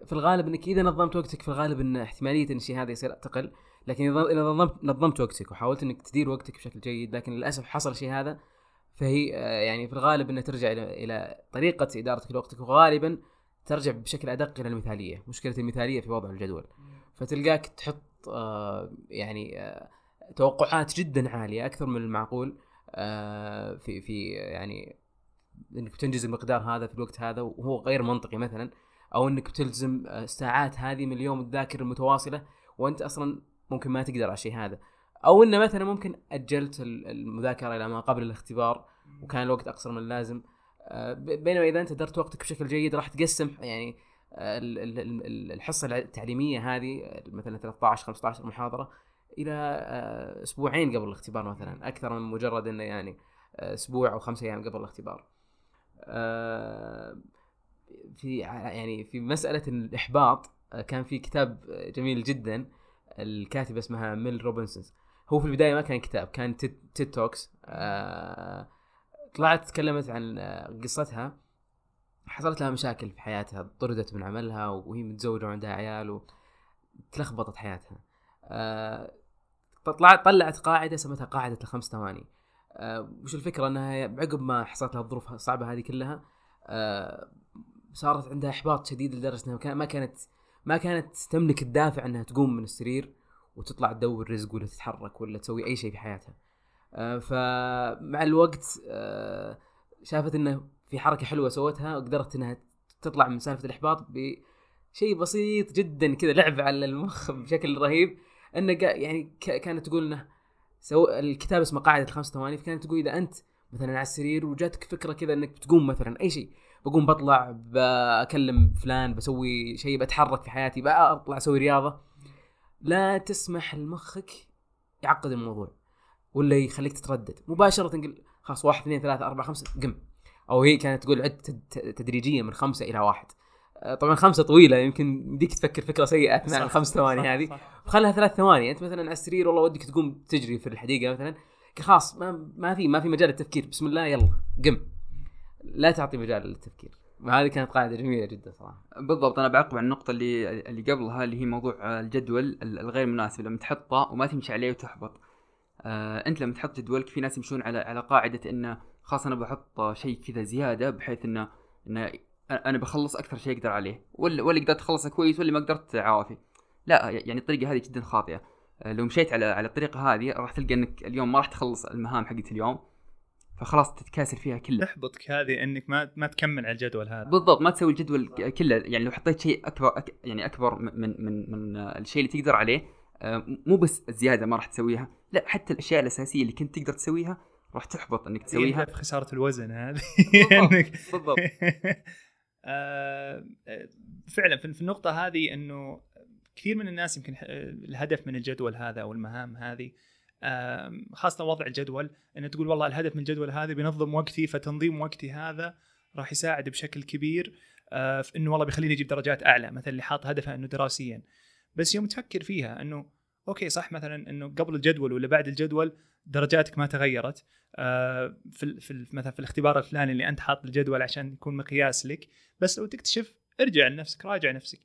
في الغالب إنك إذا نظمت وقتك في الغالب إن احتمالية إن الشيء هذا يصير تقل لكن إذا نظمت نظمت وقتك وحاولت إنك تدير وقتك بشكل جيد لكن للأسف حصل الشيء هذا فهي آه، يعني في الغالب إنها ترجع إلى طريقة إدارتك لوقتك وغالبا ترجع بشكل أدق إلى المثالية، مشكلة المثالية في وضع الجدول. فتلقاك تحط آه، يعني آه، توقعات جدا عالية أكثر من المعقول في في يعني إنك بتنجز المقدار هذا في الوقت هذا وهو غير منطقي مثلا أو إنك بتلزم الساعات هذه من اليوم الذاكرة المتواصلة وأنت أصلا ممكن ما تقدر على الشيء هذا. أو إنه مثلا ممكن أجلت ال- المذاكرة إلى ما قبل الاختبار وكان الوقت أقصر من اللازم. آه، بينما إذا أنت درت وقتك بشكل جيد راح تقسم يعني آه، ال- ال- ال- الحصة التعليمية هذه مثلا 13 15 محاضره إلى آه، أسبوعين قبل الاختبار مثلا. أكثر من مجرد إنه يعني أسبوع أو خمسة أيام قبل الاختبار. في يعني في مسألة الإحباط كان في كتاب جميل جدا الكاتبه اسمها ميل روبنسون هو في البداية ما كان كتاب كان تيد توكس. طلعت تكلمت عن آه، قصتها. حصلت لها مشاكل في حياتها طردت من عملها وهي متزوجة وعندها عيال وتلخبطت حياتها. آه، طلعت طلعت قاعدة سمتها قاعدة الخمس ثواني. آه، وش الفكرة؟ إنها عقب ما حصلت لها الظروف الصعبة هذه كلها آه، صارت عندها إحباط شديد لدرجة إنها ما كانت ما كانت تملك الدافع إنها تقوم من السرير وتطلع تدور رزق ولا تتحرك ولا تسوي أي شيء في حياتها. آه، فمع الوقت شافت إنه في حركة حلوة سوتها وقدرت إنها تطلع من سالفة الإحباط بشيء بسيط جدا كذا لعب على المخ بشكل رهيب. إنه يعني كانت تقول إنه سو الكتاب اسمه قاعدة الخمس ثواني فكانت تقول إذا أنت مثلا على السرير وجاتك فكرة كذا إنك بتقوم مثلا أي شيء. بقوم بطلع بكلم فلان بسوي شيء بتحرك في حياتي بطلع أسوي رياضة. لا تسمح لمخك يعقد الموضوع ولا يخليك تتردد. مباشرة تنقل خلاص واحد اثنين ثلاثة أربعة خمسة قم. أو هي كانت تقول عد تدريجيا من خمسة إلى واحد. طبعا خمسة طويلة يمكن يمديك تفكر فكرة سيئة أثناء الخمس ثواني هذه. خلها ثلاث ثواني. أنت مثلا على السرير والله ودك تقوم تجري في الحديقة مثلا خلاص ما ما في ما في مجال للتفكير بسم الله يلا قم. لا تعطي مجال للتفكير. وهذه كانت قاعدة جميلة جدا صراحة. بالضبط أنا بعقب على النقطة اللي اللي قبلها اللي هي موضوع الجدول الغير مناسب. لما تحطه وما تمشي عليه وتحبط. آه أنت لما تحط جدولك في ناس يمشون على على قاعدة انه خلاص أنا بحط شيء كذا زيادة بحيث انه انه أنا بخلص أكثر شيء أقدر عليه. ولا ولا قدرت أخلصه كويس ولا ما قدرت عوافي. لا يعني الطريقة هذه جدا خاطئة. آه، لو مشيت على على الطريقة هذه راح تلقى إنك اليوم ما راح تخلص المهام حقت اليوم. فخلاص تتكاسل فيها كلها. تحبطك هذه إنك ما ما تكمل على الجدول هذا. بالضبط ما تسوي الجدول كله. يعني لو حطيت شيء اكبر أك يعني أكبر من من من الشيء اللي تقدر عليه آه، مو بس الزياده ما راح تسويها لا حتى الأشياء الأساسية اللي كنت تقدر تسويها راح تحبط إنك تسويها. في خسارة الوزن هذه؟ بالضبط, بالضبط. آه، فعلا في النقطة هذه إنه كثير من الناس يمكن الهدف من الجدول هذا أو المهام هذه خاصة وضع الجدول إن تقول والله الهدف من الجدول هذا بينظم وقتي فتنظيم وقتي هذا راح يساعد بشكل كبير آه، في إنه والله بيخليني أجيب درجات أعلى مثلا اللي حاط هدفه إنه دراسيا. بس يوم تفكر فيها إنه أوكي صح مثلا إنه قبل الجدول ولا بعد الجدول درجاتك ما تغيرت آه، في في مثلا في الاختبار الفلاني اللي أنت حاط الجدول عشان يكون مقياس لك. بس لو تكتشف ارجع لنفسك راجع نفسك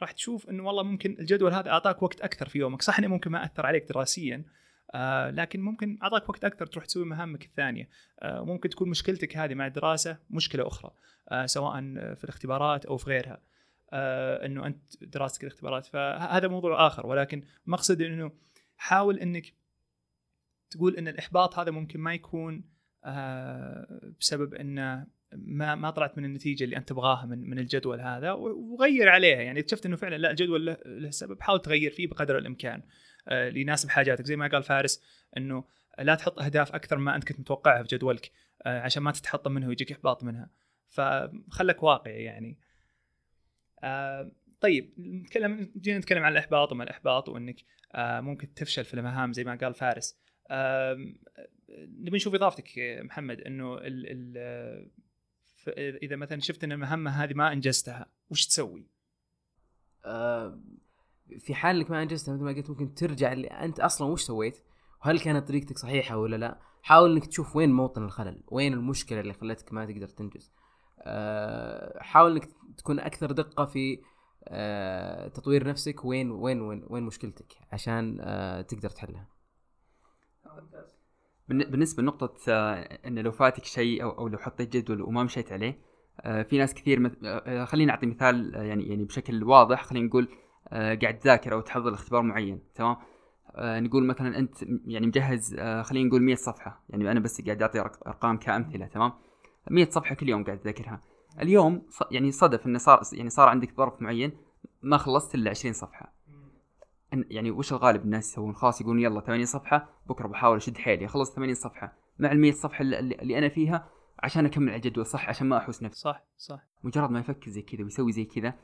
راح تشوف إنه والله ممكن الجدول هذا أعطاك وقت أكثر في يومك. صح انه ممكن ما أثر عليك دراسيا آه لكن ممكن أعطاك وقت أكثر تروح تسوي مهامك الثانية. آه ممكن تكون مشكلتك هذه مع الدراسة مشكلة أخرى آه سواء في الاختبارات أو في غيرها آه إنه أنت دراستك الاختبارات. فهذا موضوع آخر ولكن مقصد إنه حاول إنك تقول إن الإحباط هذا ممكن ما يكون آه بسبب إنه ما ما طلعت من النتيجة اللي أنت تبغاها من من الجدول هذا وغير عليها. يعني اكتشفت إنه فعلا لا الجدول له سبب. حاول تغير فيه بقدر الإمكان. آه ليناسب حاجاتك. زي ما قال فارس إنه لا تحط أهداف أكثر ما أنت كنت متوقعها في جدولك آه عشان ما تتحطم منها ويجيك إحباط منها. فخلك واقعي يعني. آه طيب نتكلم جينا نتكلم عن الإحباط وما الإحباط وإنك ممكن تفشل في المهام زي ما قال فارس. نبي نشوف إضافتك محمد إنه ال ال إذا مثلا شفت إن المهمة هذه ما أنجزتها وش تسوي؟ في حال إنك ما أنجزتها مثل ما قلت ممكن ترجع أنت أصلا وش سويت؟ وهل كانت طريقتك صحيحة ولا لا؟ حاول إنك تشوف وين موطن الخلل، وين المشكلة اللي خلتك ما تقدر تنجز. آه حاول إنك تكون أكثر دقة في آه تطوير نفسك وين وين وين وين مشكلتك عشان آه تقدر تحلها. بالنسبة لنقطة انه لو فاتك شيء أو لو حطيت جدول وما مشيت عليه في ناس كثير مث... خليني أعطي مثال يعني يعني بشكل واضح خلينا نقول قاعد تذاكر أو تحضر لاختبار معين تمام؟ نقول مثلا أنت يعني مجهز خلينا نقول 100 صفحة يعني أنا بس قاعد أعطي أرقام كأمثلة تمام؟ 100 صفحة كل يوم قاعد تذاكرها. اليوم يعني صدف انه صار يعني صار عندك ظرف معين ما خلصت إلا 20 صفحة. يعني وش الغالب الناس يسوون؟ خلاص يقولون يلا 80 صفحة بكرة بحاول أشد حيلي اخلص 80 صفحة. مع ال 100 صفحة اللي, اللي أنا فيها عشان أكمل على الجدول صح؟ عشان ما أحوس نفسي. صح صح. مجرد ما يفكر زي كذا ويسوي زي كذا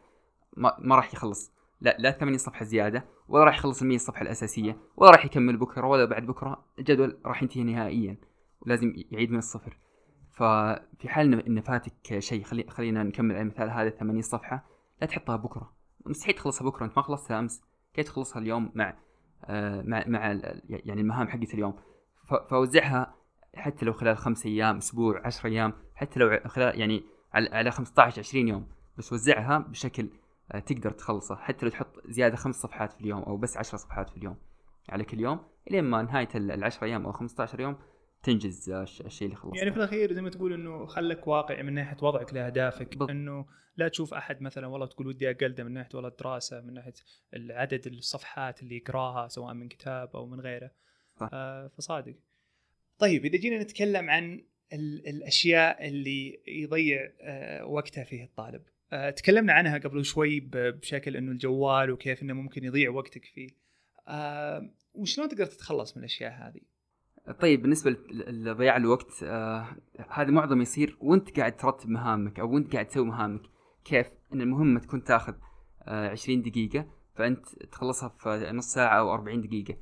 ما, ما راح يخلص. لا لا 80 صفحة زيادة ولا راح يخلص ال 100 صفحة الأساسية ولا راح يكمل بكرة ولا بعد بكرة الجدول راح ينتهي نهائيا ولازم يعيد من الصفر. ففي حال إن فاتك شيء خلي خلينا نكمل على المثال هذا 80 صفحة لا تحطها بكرة. مستحيل تخلصها بكرة أنت ما خلصتها أمس كيف تخلصها اليوم مع آه، مع مع يعني المهام حقت اليوم؟ فأوزعها حتى لو خلال خمس أيام أسبوع عشر أيام حتى لو خلال يعني على على 15 20 يوم بس وزعها بشكل تقدر تخلصه حتى لو تحط زيادة خمس صفحات في اليوم أو بس 10 صفحات في اليوم. على كل يوم لين ما نهاية ال 10 أيام أو 15 يوم تنجز آه، الش- الشيء اللي خلصته. يعني في الأخير زي ما تقول إنه خلك واقعي من ناحية وضعك لأهدافك بالضبط. إنه لا تشوف أحد مثلا والله تقول ودي أقلده من ناحية والله الدراسة من ناحية عدد الصفحات اللي يقراها سواء من كتاب أو من غيره. صح. آه فصادق. طيب إذا جينا نتكلم عن ال- الأشياء اللي يضيع آه وقتها فيه الطالب. آه تكلمنا عنها قبل شوي بشكل إنه الجوال وكيف إنه ممكن يضيع وقتك فيه. آه وشلون تقدر تتخلص من الأشياء هذه؟ طيب بالنسبة لضياع الوقت آه هذا معظم يصير وأنت قاعد ترتب مهامك أو وأنت قاعد تسوي مهامك كيف؟ إن المهمة تكون تاخذ آه 20 دقيقة فأنت تخلصها في نص ساعة أو 40 دقيقة.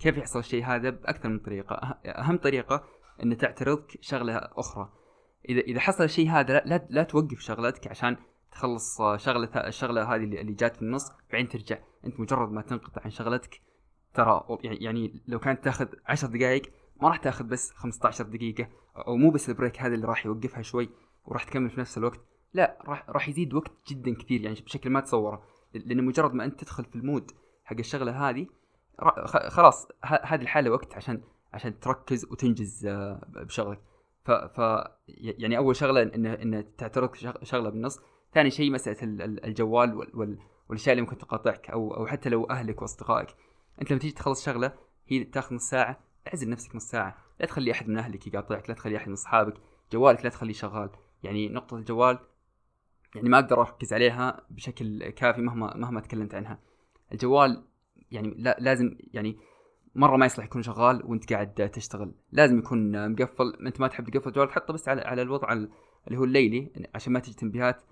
كيف يحصل الشيء هذا؟ بأكثر من طريقة. أه- أهم طريقة إن تعترضك شغلة أخرى. اذا إذا حصل الشيء هذا لا, لا توقف شغلتك عشان تخلص آه، شغلة الشغلة هذه اللي جات في النص بعدين ترجع. أنت مجرد ما تنقطع عن شغلتك ترى يعني لو كانت تاخذ 10 دقائق ما راح تاخذ بس 15 دقيقة. أو مو بس ال break هذا اللي راح يوقفها شوي وراح تكمل في نفس الوقت. لا راح راح يزيد وقت جدا كثير يعني بشكل ما تصوره. لأن مجرد ما أنت تدخل في ال mood حق الشغلة هذه خلاص هذه الحالة وقت عشان عشان تركز وتنجز آه، بشغلك. ف, ف يعني أول شغلة ان إن تعترض شغ- شغلة بالنص ثاني شيء ال- الجوال وال- وال- والأشياء اللي ممكن تقاطعك أو أو حتى لو أهلك وأصدقائك. أنت لما تيجي تخلص شغلة هي تاخذ نص ساعة. اعزل نفسك نص ساعة. لا تخلي أحد من أهلك يقاطعك لا تخلي أحد من أصحابك. جوالك لا تخليه شغال. يعني نقطة الجوال يعني ما أقدر أركز عليها بشكل كافي مهما مهما تكلمت عنها. الجوال يعني لا لازم يعني مرة ما يصلح يكون شغال وأنت قاعد تشتغل. لازم يكون مقفل. أنت ما تحب تقفل الجوال حطه بس على على الوضع ال- اللي هو الليلي عشان ما تجي تنبيهات.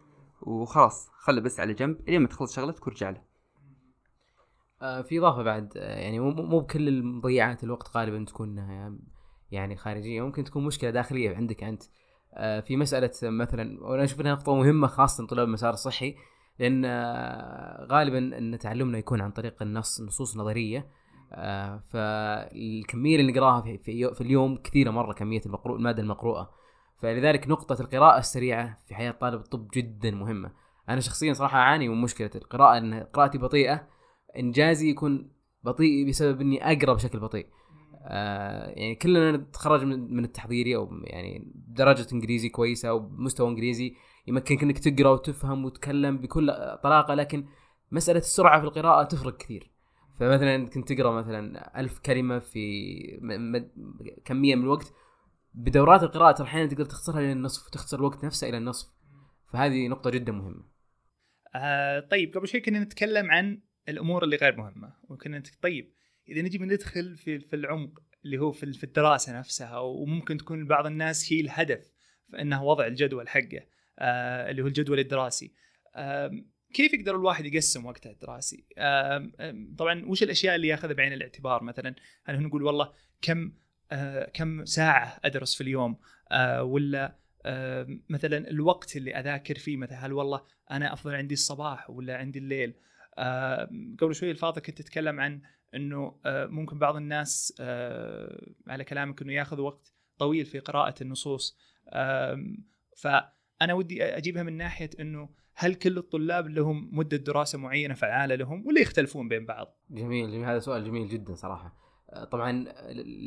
وخلاص خله بس على جنب لين ما تخلص شغلتك وارجع له. آه، في اضافه بعد آه، يعني مو بكل المضيعات الوقت غالبا تكون آه، يعني خارجية. ممكن تكون مشكلة داخلية عندك أنت. في مسألة مثلا وأنا أشوف إنها نقطة مهمة خاصة طلاب المسار الصحي لأن غالبا إن تعلمنا يكون عن طريق النص نصوص نظرية. فالكمية اللي نقراها في, في اليوم كثيرة مرة كمية المقروء المادة المقروءة. فلذلك نقطة القراءة السريعة في حياة طالب الطب جدا مهمة. أنا شخصيا صراحة أعاني من مشكلة القراءة ان قراءتي بطيئة. إنجازي يكون بطيء بسبب إني أقرأ بشكل بطيء. آه يعني كلنا نتخرج من, التحضيري أو يعني درجة إنجليزي كويسة أو بمستوى إنجليزي يمكنك إنك تقرأ وتفهم وتتكلم بكل طلاقة لكن مسألة السرعة في القراءة تفرق كثير. فمثلا كنت تقرأ مثلا ألف كلمة في كمية من الوقت بدورات القراءة ترى أحيانا تقدر تختصرها إلى النصف وتختصر الوقت نفسه إلى النصف فهذه نقطة جدا مهمة آه طيب قبل شوي كنا نتكلم عن الأمور اللي غير مهمة وكنا نت... طيب إذا نجي بندخل في في العمق اللي هو في في الدراسة نفسها وممكن تكون لبعض الناس هي الهدف فانه وضع الجدول حقه آه اللي هو الجدول الدراسي آه كيف يقدر الواحد يقسم وقته الدراسي؟ آه طبعا وش الأشياء اللي ياخذها بعين الاعتبار مثلا؟ هل نقول والله كم كم ساعة أدرس في اليوم؟ آه ولا آه مثلا الوقت اللي أذاكر فيه مثلا هل والله أنا أفضل عندي الصباح ولا عندي الليل؟ آه قبل شوي الفاضل كنت تتكلم عن إنه آه ممكن بعض الناس آه على كلامك إنه ياخذ وقت طويل في قراءة النصوص آه فأنا ودي أجيبها من ناحية إنه هل كل الطلاب لهم مدة دراسة معينة فعالة لهم ولا يختلفون بين بعض؟ جميل جميل هذا سؤال جميل جدا صراحة آه، طبعا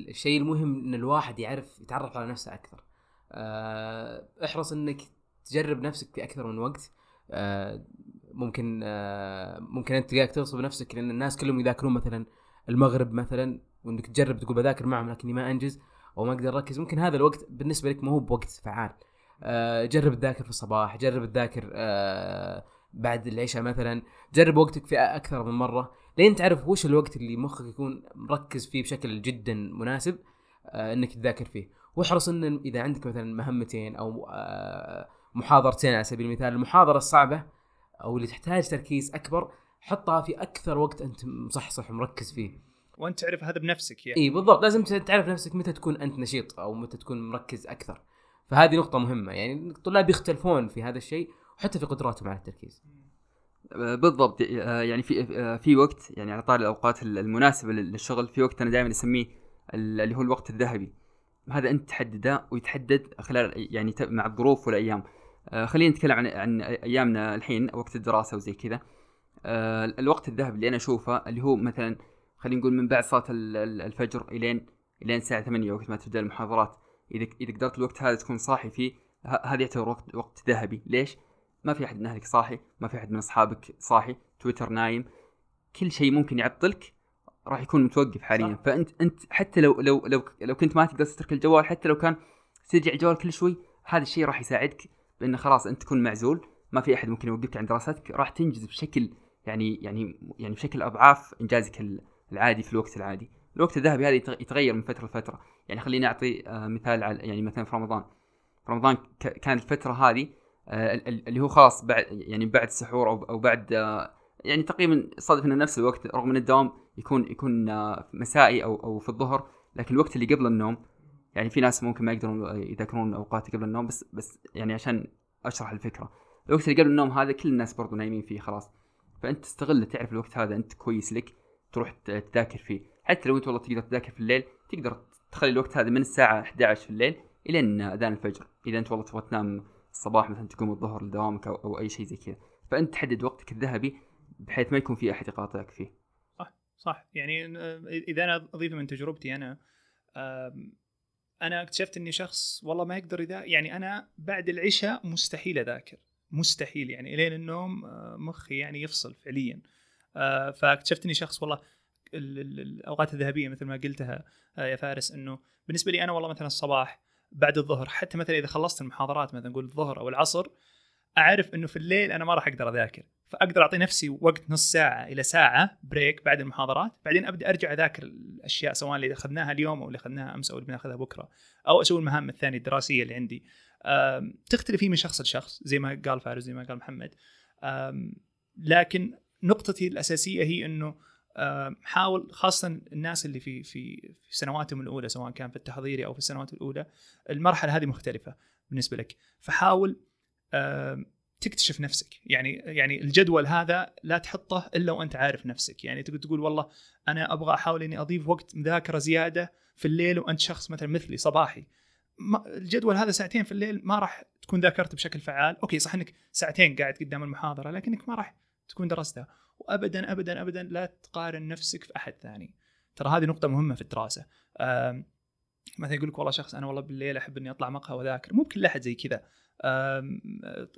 الشيء المهم إن الواحد يعرف يتعرف على نفسه أكثر. آه، احرص إنك تجرب نفسك في أكثر من وقت. آه، ممكن آه، ممكن أنت تغصب نفسك لأن الناس كلهم يذاكرون مثلا المغرب مثلا وإنك تجرب تقول بذاكر معهم لكني ما أنجز أو ما أقدر أركز. ممكن هذا الوقت بالنسبة لك ما هو بوقت فعال. جرب تذاكر في الصباح جرب تذاكر بعد العشاء مثلا. جرب وقتك في أكثر من مرة. لين تعرف وش الوقت اللي مخك يكون مركز فيه بشكل جدا مناسب آه، إنك تذاكر فيه. واحرص إن إذا عندك مثلا مهمتين أو آه، محاضرتين على سبيل المثال المحاضرة الصعبة أو اللي تحتاج تركيز أكبر حطها في أكثر وقت أنت مصحصح ومركز فيه. وأنت تعرف هذا بنفسك يعني. إي بالضبط. لازم تعرف نفسك متى تكون أنت نشيط أو متى تكون مركز أكثر. فهذه نقطة مهمة. يعني الطلاب يختلفون في هذا الشيء وحتى في قدراتهم على التركيز. بالضبط آه، يعني في آه، في وقت يعني على طار الأوقات المناسبة للشغل في وقت أنا دائما أسميه ال- اللي هو الوقت الذهبي. هذا أنت تحدده ويتحدد خلال يعني مع الظروف والأيام. آه خلينا نتكلم عن عن أيامنا الحين وقت الدراسة وزي كذا. الوقت الذهبي اللي أنا أشوفه اللي هو مثلا خلينا نقول من بعد صلاة ال- ال- الفجر إلين إلين الساعة 8 وقت ما تبدأ المحاضرات. إذا إذا قدرت الوقت هذا تكون صاحي فيه هذا يعتبر وقت وقت ذهبي. ليش؟ ما في أحد من أهلك صاحي ما في أحد من أصحابك صاحي تويتر نايم كل شيء ممكن يعطلك راح يكون متوقف حاليا. صح. فأنت أنت حتى لو لو لو لو كنت ما تقدر تترك الجوال حتى لو كان ترجع الجوال كل شوي هذا الشيء راح يساعدك بانه خلاص أنت تكون معزول. ما في أحد ممكن يوقفك عن دراستك. راح تنجز بشكل يعني يعني يعني بشكل أضعاف إنجازك ال- العادي في الوقت العادي. الوقت الذهبي هذا يتغ- يتغير من فترة لفترة. يعني خليني أعطي آه، مثال على يعني مثلا في رمضان. في رمضان كانت الفترة هذه اللي هو خلاص بعد يعني بعد السحور أو بعد آه، يعني تقريبا صادف إنه نفس الوقت رغم إن الدوام يكون يكون آه، مسائي أو أو في الظهر لكن الوقت اللي قبل النوم يعني في ناس ممكن ما يقدرون يذاكرون أوقات قبل النوم بس بس يعني عشان أشرح الفكرة. الوقت اللي قبل النوم هذا كل الناس برضو نايمين فيه خلاص. فأنت تستغل تعرف الوقت هذا أنت كويس لك تروح تذاكر فيه. حتى لو أنت والله تقدر تذاكر في الليل تقدر تخلي الوقت هذا من الساعة 11 في الليل الين أذان الفجر. إذا أنت والله تبغى تنام الصباح مثلا تقوم الظهر لدوامك أو, أو أي شيء زي كذا. فأنت تحدد وقتك الذهبي بحيث ما يكون في أحد يقاطعك فيه. صح يعني آه، إذا أنا أضيف من تجربتي أنا أنا اكتشفت إني شخص والله ما يقدر اذا يعني أنا بعد العشاء مستحيل أذاكر. مستحيل. يعني الين النوم آه، مخي يعني يفصل فعليا. آه، فاكتشفت إني شخص والله ال- ال- الأوقات الذهبية مثل ما قلتها آه، يا فارس إنه بالنسبة لي أنا والله مثلا الصباح بعد الظهر. حتى مثلا إذا خلصت المحاضرات مثلا نقول الظهر أو العصر أعرف إنه في الليل أنا ما راح أقدر أذاكر. فأقدر أعطي نفسي وقت نص ساعة إلى ساعة بريك بعد المحاضرات. بعدين أبدأ أرجع أذاكر الأشياء سواء اللي أخذناها اليوم أو اللي أخذناها أمس أو اللي بناخذها بكرة أو أسوي المهام الثانية الدراسية اللي عندي. تختلف من شخص لشخص زي ما قال فارس زي ما قال محمد. لكن نقطتي الأساسية هي إنه حاول خاصة الناس اللي في في في سنواتهم الأولى سواء كان في التحضيري أو في السنوات الأولى المرحلة هذه مختلفة بالنسبة لك. فحاول أم، تكتشف نفسك. يعني يعني الجدول هذا لا تحطه إلا وأنت عارف نفسك. يعني تقول تقول والله أنا أبغى أحاول إني أضيف وقت مذاكرة زيادة في الليل وأنت شخص مثلا مثلي صباحي. الجدول هذا ساعتين في الليل ما راح تكون ذاكرت بشكل فعال. أوكي صح إنك ساعتين قاعد قدام المحاضرة لكنك ما راح تكون درستها وابدا ابدا ابدا لا تقارن نفسك في أحد ثاني. ترى هذه نقطة مهمة في الدراسة. مثلا يقول لك والله شخص أنا والله بالليل أحب إني أطلع مقهى وأذاكر. مو بكل احد زي كذا.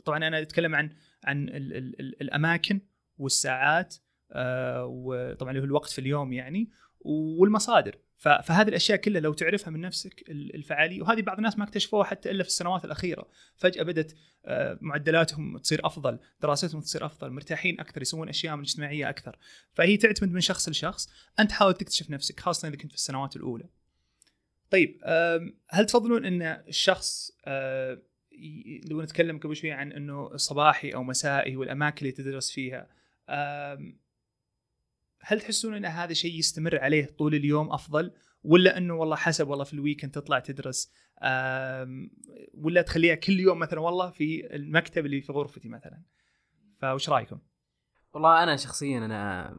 طبعا أنا أتكلم عن عن ال ال ال الأماكن والساعات. آه، وطبعا اللي هو الوقت في اليوم يعني. والمصادر. فهذه الأشياء كلها لو تعرفها من نفسك ال- الفعالية وهذه بعض الناس ما اكتشفوها حتى إلا في السنوات الأخيرة. فجأة بدأت آه، معدلاتهم تصير أفضل دراستهم تصير أفضل مرتاحين أكثر يسوون أشياء اجتماعيه أكثر. فهي تعتمد من شخص لشخص. أنت حاول تكتشف نفسك خاصة إذا كنت في السنوات الأولى. طيب هل تفضلون إن الشخص آه، لو نتكلم قبل شوي عن إنه صباحي أو مسائي والأماكن اللي تدرس فيها هل تحسون إن هذا شيء يستمر عليه طول اليوم أفضل؟ ولا إنه والله حسب والله في ال weekend تطلع تدرس ولا تخليها كل يوم مثلا والله في المكتب اللي في غرفتي مثلا. فوش رأيكم؟ والله أنا شخصيا أنا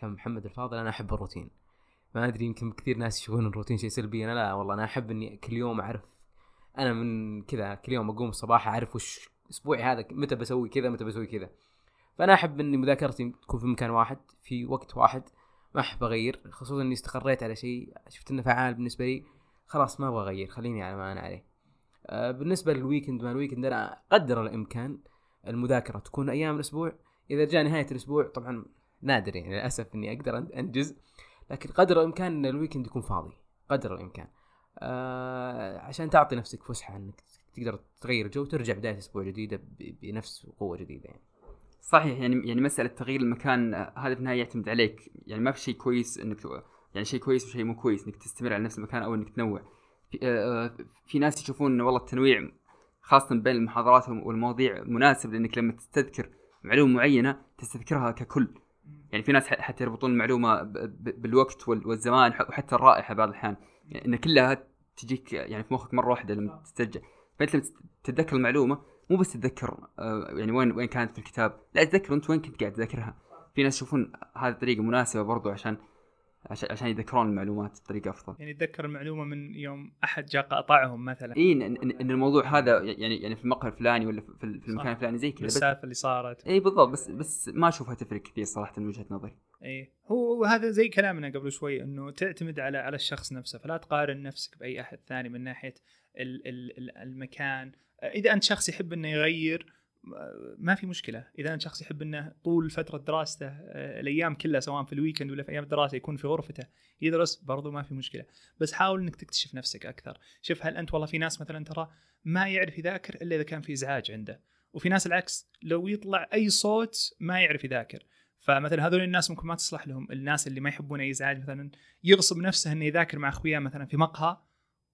كمحمد الفاضل أنا أحب الروتين. ما أدري يمكن كثير ناس يشوفون الروتين شيء سلبي أنا لا والله أنا أحب إني كل يوم أعرف أنا من كذا كل يوم أقوم الصباح أعرف وش أسبوعي هذا متى بسوي كذا متى بسوي كذا. فأنا أحب إني مذاكرتي تكون في مكان واحد في وقت واحد. ما أحب أغير خصوصا إني استقريت على شيء شفت إنه فعال بالنسبة لي. خلاص ما أبغى أغير خليني على ما أنا عليه. آه، بالنسبة لل weekend ما ال weekend أنا قدر الإمكان المذاكرة تكون أيام الأسبوع. إذا جاء نهاية الأسبوع طبعا نادر يعني للأسف إني أقدر أنجز. لكن قدر الإمكان إن ال weekend يكون فاضي. قدر الإمكان. آه عشان تعطي نفسك فسحة إنك تقدر تغير جو ترجع بداية أسبوع جديدة بنفس قوة جديدة يعني. صحيح يعني يعني مسألة تغيير المكان آه، هذا في النهاية يعتمد عليك. يعني ما في شيء كويس إنك يعني شيء كويس وشيء مو كويس إنك تستمر على نفس المكان أو إنك تنوع. في, آه، آه، في ناس يشوفون انه والله التنويع خاصة بين المحاضرات والمواضيع مناسب لإنك لما تستذكر معلومة معينة تستذكرها ككل. يعني في ناس حتى يربطون المعلومة بالوقت وال- والزمان وحتى الرائحة بعض الأحيان. يعني إن كلها تجيك يعني في مخك مرة واحدة لما تسترجع. فأنت لما تتذكر المعلومة مو بس تتذكر آه، يعني وين وين كانت في الكتاب. لا تتذكر انت وين كنت قاعد تذاكرها في ناس يشوفون هذه الطريقة مناسبة برضو عشان عشان عشان يذكرون المعلومات بطريقة أفضل. يعني اتذكر المعلومة من يوم أحد جاء قاطعهم مثلا. إي ان, إن, الموضوع هذا يعني يعني في المقهى الفلاني ولا في, المكان. الفلاني زي كذا السالفه اللي صارت. إي بالضبط. بس بس ما أشوفها تفرق كثير صراحة من وجهة نظري. إيه. هو هذا زي كلامنا قبل شوي إنه تعتمد على على الشخص نفسه فلا تقارن نفسك بأي أحد ثاني من ناحية ال ال ال المكان. إذا أنت شخص يحب إنه يغير ما في مشكلة. إذا أنت شخص يحب إنه طول فترة دراسته آه، الأيام كلها سواء في الويكند ولا في أيام الدراسة يكون في غرفته يدرس برضو ما في مشكلة. بس حاول إنك تكتشف نفسك أكثر. شوف هل انت والله في ناس مثلا ترى ما يعرف يذاكر إلا إذا كان في إزعاج عنده. وفي ناس العكس لو يطلع أي صوت ما يعرف يذاكر. فمثلا هذول الناس ممكن ما تصلح لهم. الناس اللي ما يحبون أي ازعاج مثلا يغصب نفسه إنه يذاكر مع أخوياه مثلا في مقهى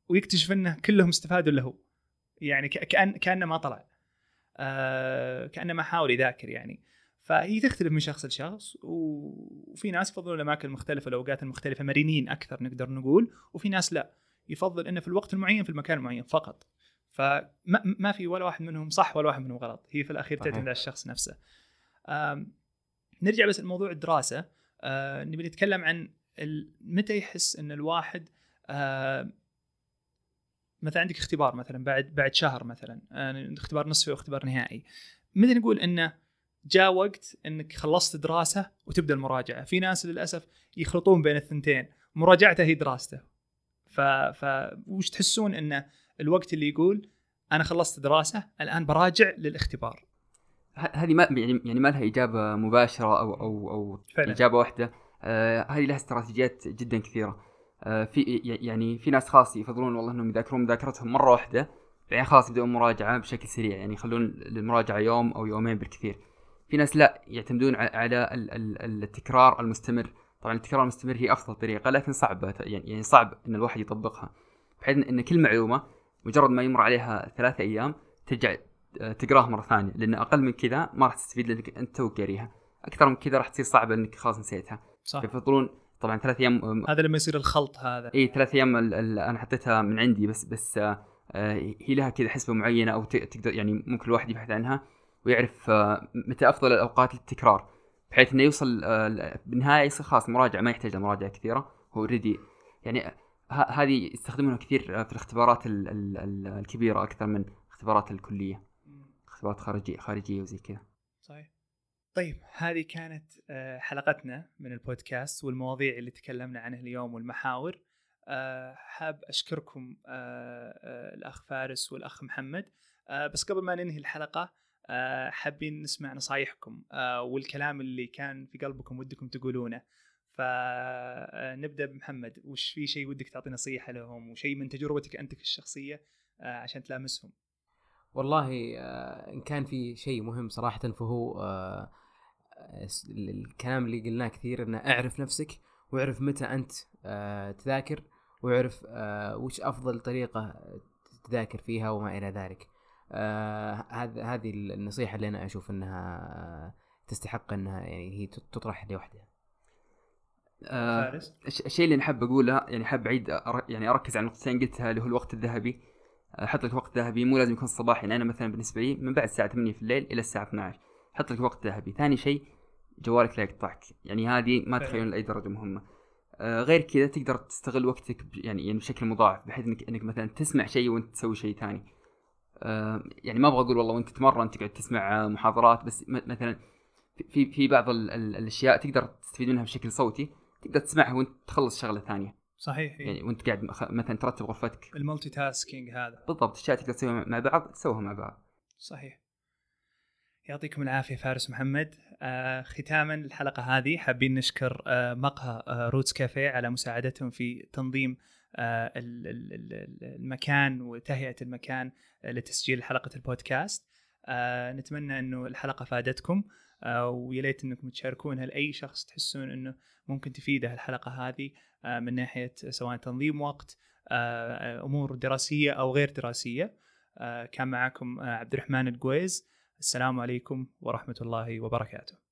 ويكتشف إنه كلهم استفادوا الا هو يعني كان كأنه ما طلع. آه كأنه ما حاول يذاكر يعني. فهي تختلف من شخص لشخص وفي ناس يفضلون الأماكن المختلفة الأوقات المختلفة مرنين أكثر نقدر نقول وفي ناس لا. يفضل إنه في الوقت المعين في المكان المعين فقط. فما ما في ولا واحد منهم صح ولا واحد منهم غلط. هي في الأخير. تعتمد على الشخص نفسه. نرجع بس لموضوع الدراسة. آه، نبي نتكلم عن متى يحس إن الواحد آه، مثلا عندك اختبار مثلا بعد بعد شهر مثلا آه، اختبار نصفي واختبار نهائي. متى نقول إنه جاء وقت إنك خلصت دراسة وتبدأ المراجعة؟ في ناس للأسف يخلطون بين الثنتين مراجعته هي دراسته. ف ف وش تحسون انه الوقت اللي يقول أنا خلصت دراسة الآن براجع للاختبار؟ هذه ما يعني يعني ما لها إجابة مباشرة أو أو أو فعلا. إجابة واحدة. آه هذه لها استراتيجيات جدا كثيرة. آه في يعني في ناس خاص يفضلون والله إنهم يذاكرون مذاكرتهم مرة واحدة بعدين خلاص يبدأون مراجعة بشكل سريع يعني يخلون المراجعه يوم أو يومين بالكثير. في ناس لا يعتمدون على ال- ال- التكرار المستمر. طبعا التكرار المستمر هي أفضل طريقة لكن صعبة يعني يعني صعب إن الواحد يطبقها. بحيث إن كل معلومة مجرد ما يمر عليها ثلاثة أيام ترجع تقراها مرة ثانية لأن أقل من كذا ما راح تستفيد لأنك أنت توك قاريها. أكثر من كذا راح تصير صعبة إنك خلاص نسيتها. صح. يفضلون طبعا ثلاث أيام هذا لما يصير الخلط هذا. إي ثلاث أيام ال- ال- أنا حطيتها من عندي بس بس آه، هي لها كذا حسبة معينة أو تقدر يعني ممكن الواحد يبحث عنها ويعرف آه، متى أفضل الأوقات للتكرار. بحيث إنه يوصل آه، بالنهاية يصير خلاص مراجعه ما يحتاج لمراجعة كثيرة هو اوريدي يعني هذه يستخدمونها كثير في الاختبارات ال- ال- ال- الكبيرة أكثر من اختبارات الكلية. اختبارات خارجيه خارجية وزي كذا. صحيح. طيب هذه كانت آه، حلقتنا من البودكاست والمواضيع اللي تكلمنا عنها اليوم والمحاور. آه، حاب أشكركم آه، الأخ فارس والأخ محمد. بس قبل ما ننهي الحلقة حابين نسمع نصايحكم والكلام اللي كان في قلبكم ودكم تقولونه. فنبدا بمحمد. وش في شيء ودك تعطي نصيحة لهم؟ وشيء من تجربتك انت الشخصية؟ عشان تلامسهم. والله آه، إن كان في شيء مهم صراحة فهو آه، الس- الكلام اللي قلناه كثير إنه اعرف نفسك واعرف متى أنت آه، تذاكر واعرف آه، وش أفضل طريقة تذاكر فيها وما إلى ذلك. آه، هذا هذه النصيحة اللي أنا أشوف إنها آه، تستحق إنها يعني هي تطرح لوحدها. آه، الشيء اللي أنا حاب أقوله يعني حاب أعيد يعني أركز على نقطتين قلتها اللي هو الوقت الذهبي. حط لك وقت ذهبي مو لازم يكون الصباح يعني أنا مثلا بالنسبة لي من بعد الساعة 8 في الليل إلى الساعة 12 حط لك وقت ذهبي. ثاني شيء جوالك لا يقطعك. يعني هذه ما. تخيلون لأي درجة مهمة. آه غير كذا تقدر تستغل وقتك يعني يعني بشكل مضاعف بحيث انك إنك مثلا تسمع شيء وأنت تسوي شيء ثاني. آه يعني ما أبغى أقول والله وأنت تتمرن تقعد تسمع آه، محاضرات بس مثلا في في بعض ال- ال- الأشياء تقدر تستفيد منها بشكل صوتي تقدر تسمعها وأنت تخلص شغلة ثانية. صحيح يعني وانت قاعد مثلا ترتب غرفتك. المالتي تاسكينج هذا. بالضبط اشياء تقدر تسويها مع بعض تسويها مع بعض. صحيح. يعطيكم العافية فارس محمد. آه ختاما الحلقة هذه حابين نشكر آه مقهى آه Roots Café على مساعدتهم في تنظيم آه ال- ال- ال- المكان وتهيئة المكان آه لتسجيل حلقة البودكاست. آه نتمنى إنه الحلقة فادتكم. ويا ليت إنكم تشاركونها لاي شخص تحسون إنه ممكن تفيده الحلقة هذه آه من ناحية سواء تنظيم وقت آه أمور دراسية أو غير دراسية. آه كان معكم آه عبد الرحمن القويز السلام عليكم ورحمة الله وبركاته.